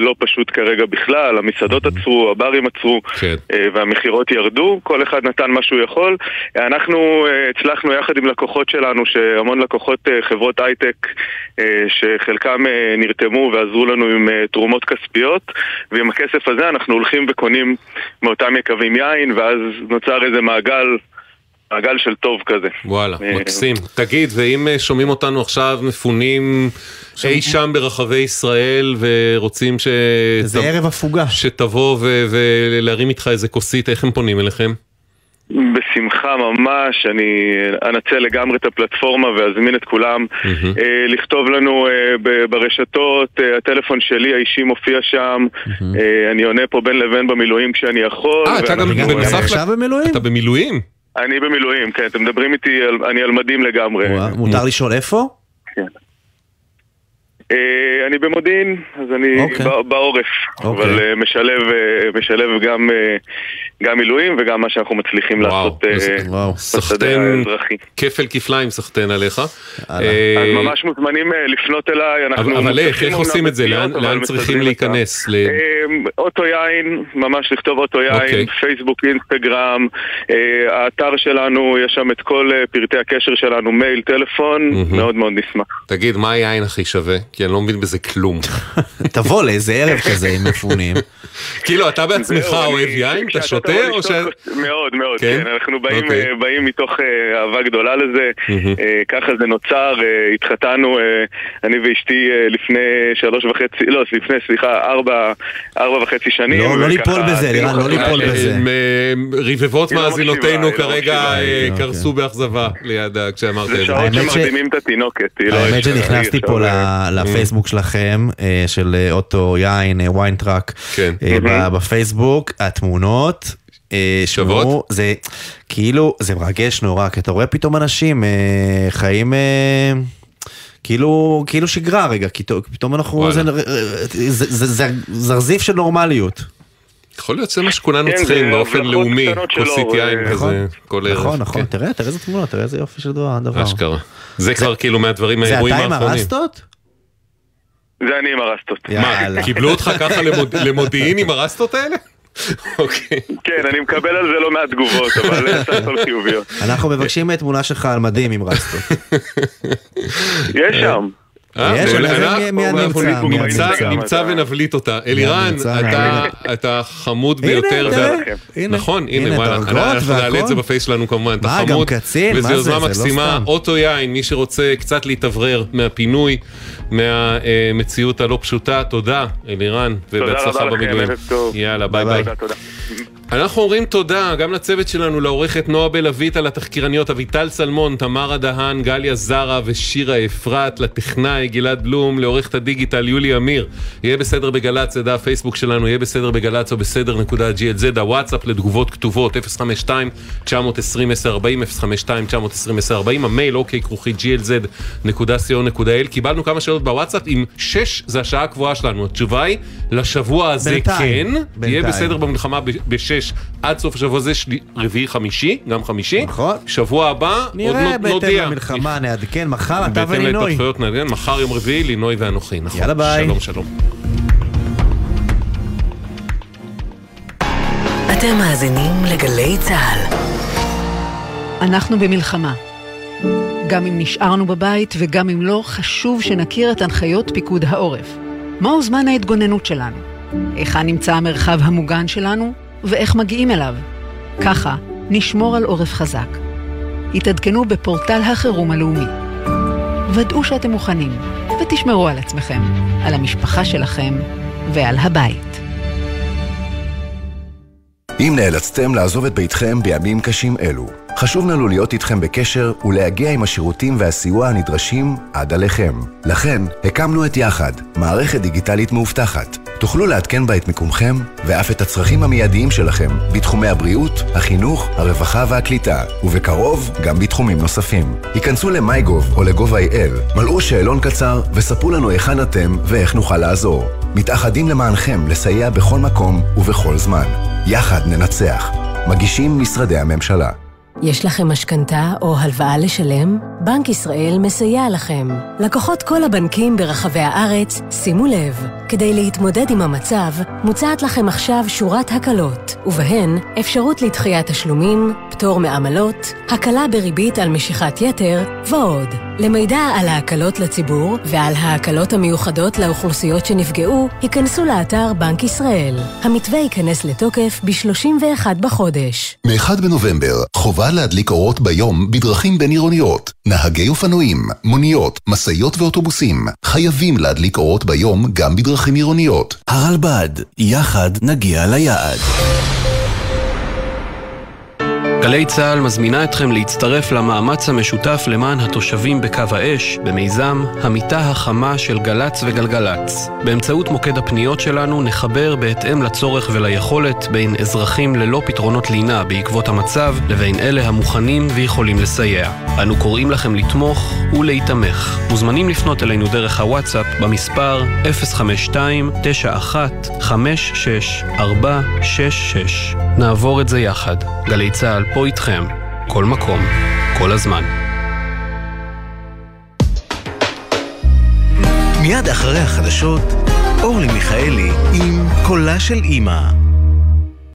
לא פשוט כרגע בכלל, המסעדות עצרו, הברים עצרו כן. והמכירות ירדו, כל אחד נתן מה שהוא יכול. אנחנו הצלחנו יחד עם לקוחות שלנו, שהמון לקוחות חברות הייטק שחלקם נרתמו ועזרו לנו עם תרומות כספיות ועם הכסף הזה אנחנו הולכים וקונים מאותם יקבים יין ואז נוצר איזה מעגל, מעגל של טוב כזה. וואלה, אה, מקסים. תגיד, ואם אה, שומעים אותנו עכשיו מפונים אי שם ברחבי ישראל ורוצים ש... זה ערב הפוגה. שתבוא ו- ולהרים איתך איזה כוסית, איך הם פונים אליכם? בשמחה ממש, אני אנצל לגמרי את הפלטפורמה ואזמין את כולם אה, לכתוב לנו אה, ב- ברשתות, אה, הטלפון שלי האישי מופיע שם, אה, אני עונה פה בין לבין במילואים כשאני יכול. אה, אתה גם בנוסף... במילואים? אתה במילואים? אני במילואים, כן, אתם מדברים איתי, על- אני על מדים לגמרי. מותר לשאול איפה? אה, אני במודיעין, אז אני אוקיי. ב- בעורף, אבל אה, משלב, אה, משלב גם, אה, גם מילואים וגם מה שאנחנו מצליחים לעשות אה, בשדה האזרחי. כפל כפליים סחטיין עליך. אז אה, ממש מוזמנים אה, לפנות אליי, אנחנו... אבל אבל איך, איך עושים את זה? לאן צריכים. להיכנס? ל- אה, אוטו יין, ממש לכתוב אוטו יין, אוקיי. פייסבוק, אינסטגרם, אה, האתר שלנו, יש שם את כל אה, פרטי הקשר שלנו, מייל, טלפון, מאוד מאוד נשמח. תגיד, מה היין הכי שווה? כי אני לא מבין בזה כלום. <laughs> תבוא לאיזה ערב כזה עם מפונים. <laughs> כאילו, אתה בעצמך אוהב יין? אתה שותה מאוד מאוד, כן? כן. אנחנו באים, אוקיי. אה, מתוך אה, אהבה גדולה לזה. אה, ככה זה נוצר, התחתנו, אני ואשתי לפני שלוש וחצי, לא, לפני, סליחה, ארבע, ארבע וחצי שנים. לא, לא ליפול בזה, לירן, לא ליפול בזה. רבבות לא מאזינותינו לא כרגע לא- קרסו באכזבה לידה כשאמרת את זה זה. שעות שמרדימים את התינוקת, לא... האמת שנכנסתי פה אה, לפייסבוק שלכם, אה, של אה, אוטו יין, ויין טראק, אה, ב- בפייסבוק, התמונות. שמעו, זה כאילו, זה מרגש נורא, כי אתה רואה פתאום אנשים אה, חיים אה, כאילו, כאילו שגרה רגע, כי פתאום- אנחנו, זה, זה, זה, זה זרזיף של נורמליות. יכול להיות שזה מה שכולנו כן, צריכים זה באופן לאומי, כוסית יין כזה נכון. כל ערב. נכון, נכון, כן. תראה, תראה איזה תמונות, תראה איזה יופי של דבר. אשכרה. זה כבר כאילו מהדברים, זה מהאירועים אתה עם האחרונים. הרסטות? זה אני עם הרסטות. מה, קיבלו אותך ככה למוד- למודיעין עם הרסטות האלה? <laughs> אוקיי. כן, אני מקבל על זה לא מעט תגובות, אבל <laughs> סך הכל חיוביות. אנחנו מבקשים תמונה שלך על מדים עם רסטות. יש שם. אה, יש, אנחנו- מיד אנחנו נמצא, ונבליט אותה. אלירן, אתה- חמוד ביותר. נכון, הנה, וואלה. אנחנו נעלה את. זה בפייס שלנו כמובן, אתה מה, גם חמוד. קצין? וזו מה יוזמה לא מקסימה. אוטו יין, מי שרוצה קצת להתאוורר מהפינוי, מהמציאות הלא פשוטה, תודה, אלירן, תודה ובהצלחה רבה לכם, במילואים. ערב טוב. יאללה, ביי ביי. אנחנו אומרים תודה גם לצוות שלנו, לעורכת נועה בלווית, לתחקירניות אביטל סלמון, תמרה דהן, גליה זרה ושירה אפרת, לטכנאי גלעד בלום, לעורכת הדיגיטל יולי אמיר. יהיה בסדר בגל"צ, זה דף הפייסבוק שלנו, יהיה בסדר בגל"צ או בסדר נקודה glz, הוואטסאפ לתגובות כתובות, 052-920-1040, 052-920-1040, המייל אוקיי כרוכי glz.co.il. קיבלנו כמה שאלות בוואטסאפ, אם 6 זה השעה הקבועה שלנו, התשובה היא, לשבוע הזה בינתיים. כן, יהיה בינתיים. בסדר במלחמה ב-6 עד סוף השבוע הזה, שלי- רביעי חמישי, גם חמישי. נכון. שבוע הבא, עוד נראה נו- בהתאם נודיע. למלחמה, נעדכן מחר, אתה בהתאם ולינוי. להתפתחויות נעדכן, מחר יום רביעי, לינוי ואנוכי, נכון. יאללה, ביי. שלום, שלום. אתם מאזינים לגלי צה"ל. אנחנו במלחמה. גם אם נשארנו בבית וגם אם לא, חשוב שנכיר את הנחיות פיקוד העורף. מהו זמן ההתגוננות שלנו? היכן נמצא המרחב המוגן שלנו? ואיך מגיעים אליו? ככה נשמור על עורף חזק. התעדכנו בפורטל החירום הלאומי. ודאו שאתם מוכנים, ותשמרו על עצמכם, על המשפחה שלכם ועל הבית. אם נאלצתם לעזוב את ביתכם בימים קשים אלו, חשוב לנו להיות איתכם בקשר ולהגיע עם השירותים והסיוע הנדרשים עד עליכם. לכן, הקמנו את יחד, מערכת דיגיטלית מאובטחת. תוכלו לעדכן בה את מיקומכם ואף את הצרכים המיידיים שלכם בתחומי הבריאות, החינוך, הרווחה והקליטה, ובקרוב גם בתחומים נוספים. היכנסו ל-MyGov או ל-gov.il, מלאו שאלון קצר וספרו לנו היכן אתם ואיך נוכל לעזור. מתאחדים למענכם לסייע בכל מקום ובכל זמן. יחד ננצח. מגישים משרדי הממשלה. יש לכם משכנתה או הלוואה לשלם? בנק ישראל מסייע לכם. לקוחות כל הבנקים ברחבי הארץ, שימו לב, כדי להתמודד עם המצב, מוצעת לכם עכשיו שורת הקלות, ובהן אפשרות לדחיית תשלומים, פטור מעמלות, הקלה בריבית על משיכת יתר, ועוד. למידע על ההקלות לציבור ועל ההקלות המיוחדות לאוכלוסיות שנפגעו, היכנסו לאתר בנק ישראל. המתווה ייכנס לתוקף ב-31 בחודש. מ-1 בנובמבר, חובה להדליק אורות ביום בדרכים בין-עירוניות. נהגי אופנועים, מוניות, משאיות ואוטובוסים חייבים להדליק אורות ביום גם בדרכים עירוניות. הרלב"ד, יחד נגיע ליעד. גלי צה"ל מזמינה אתכם להצטרף למאמץ המשותף למען התושבים בקו האש במיזם המיטה החמה של גל"צ וגלגלצ. באמצעות מוקד הפניות שלנו נחבר בהתאם לצורך וליכולת בין אזרחים ללא פתרונות לינה בעקבות המצב לבין אלה המוכנים ויכולים לסייע. אנו קוראים לכם לתמוך ולהיתמך. מוזמנים לפנות אלינו דרך הוואטסאפ במספר 052-91-56-466. נעבור את זה יחד. גלי צה"ל פה איתכם, כל מקום, כל הזמן. מיד אחרי החדשות, אורלי מיכאלי עם קולה של אימא.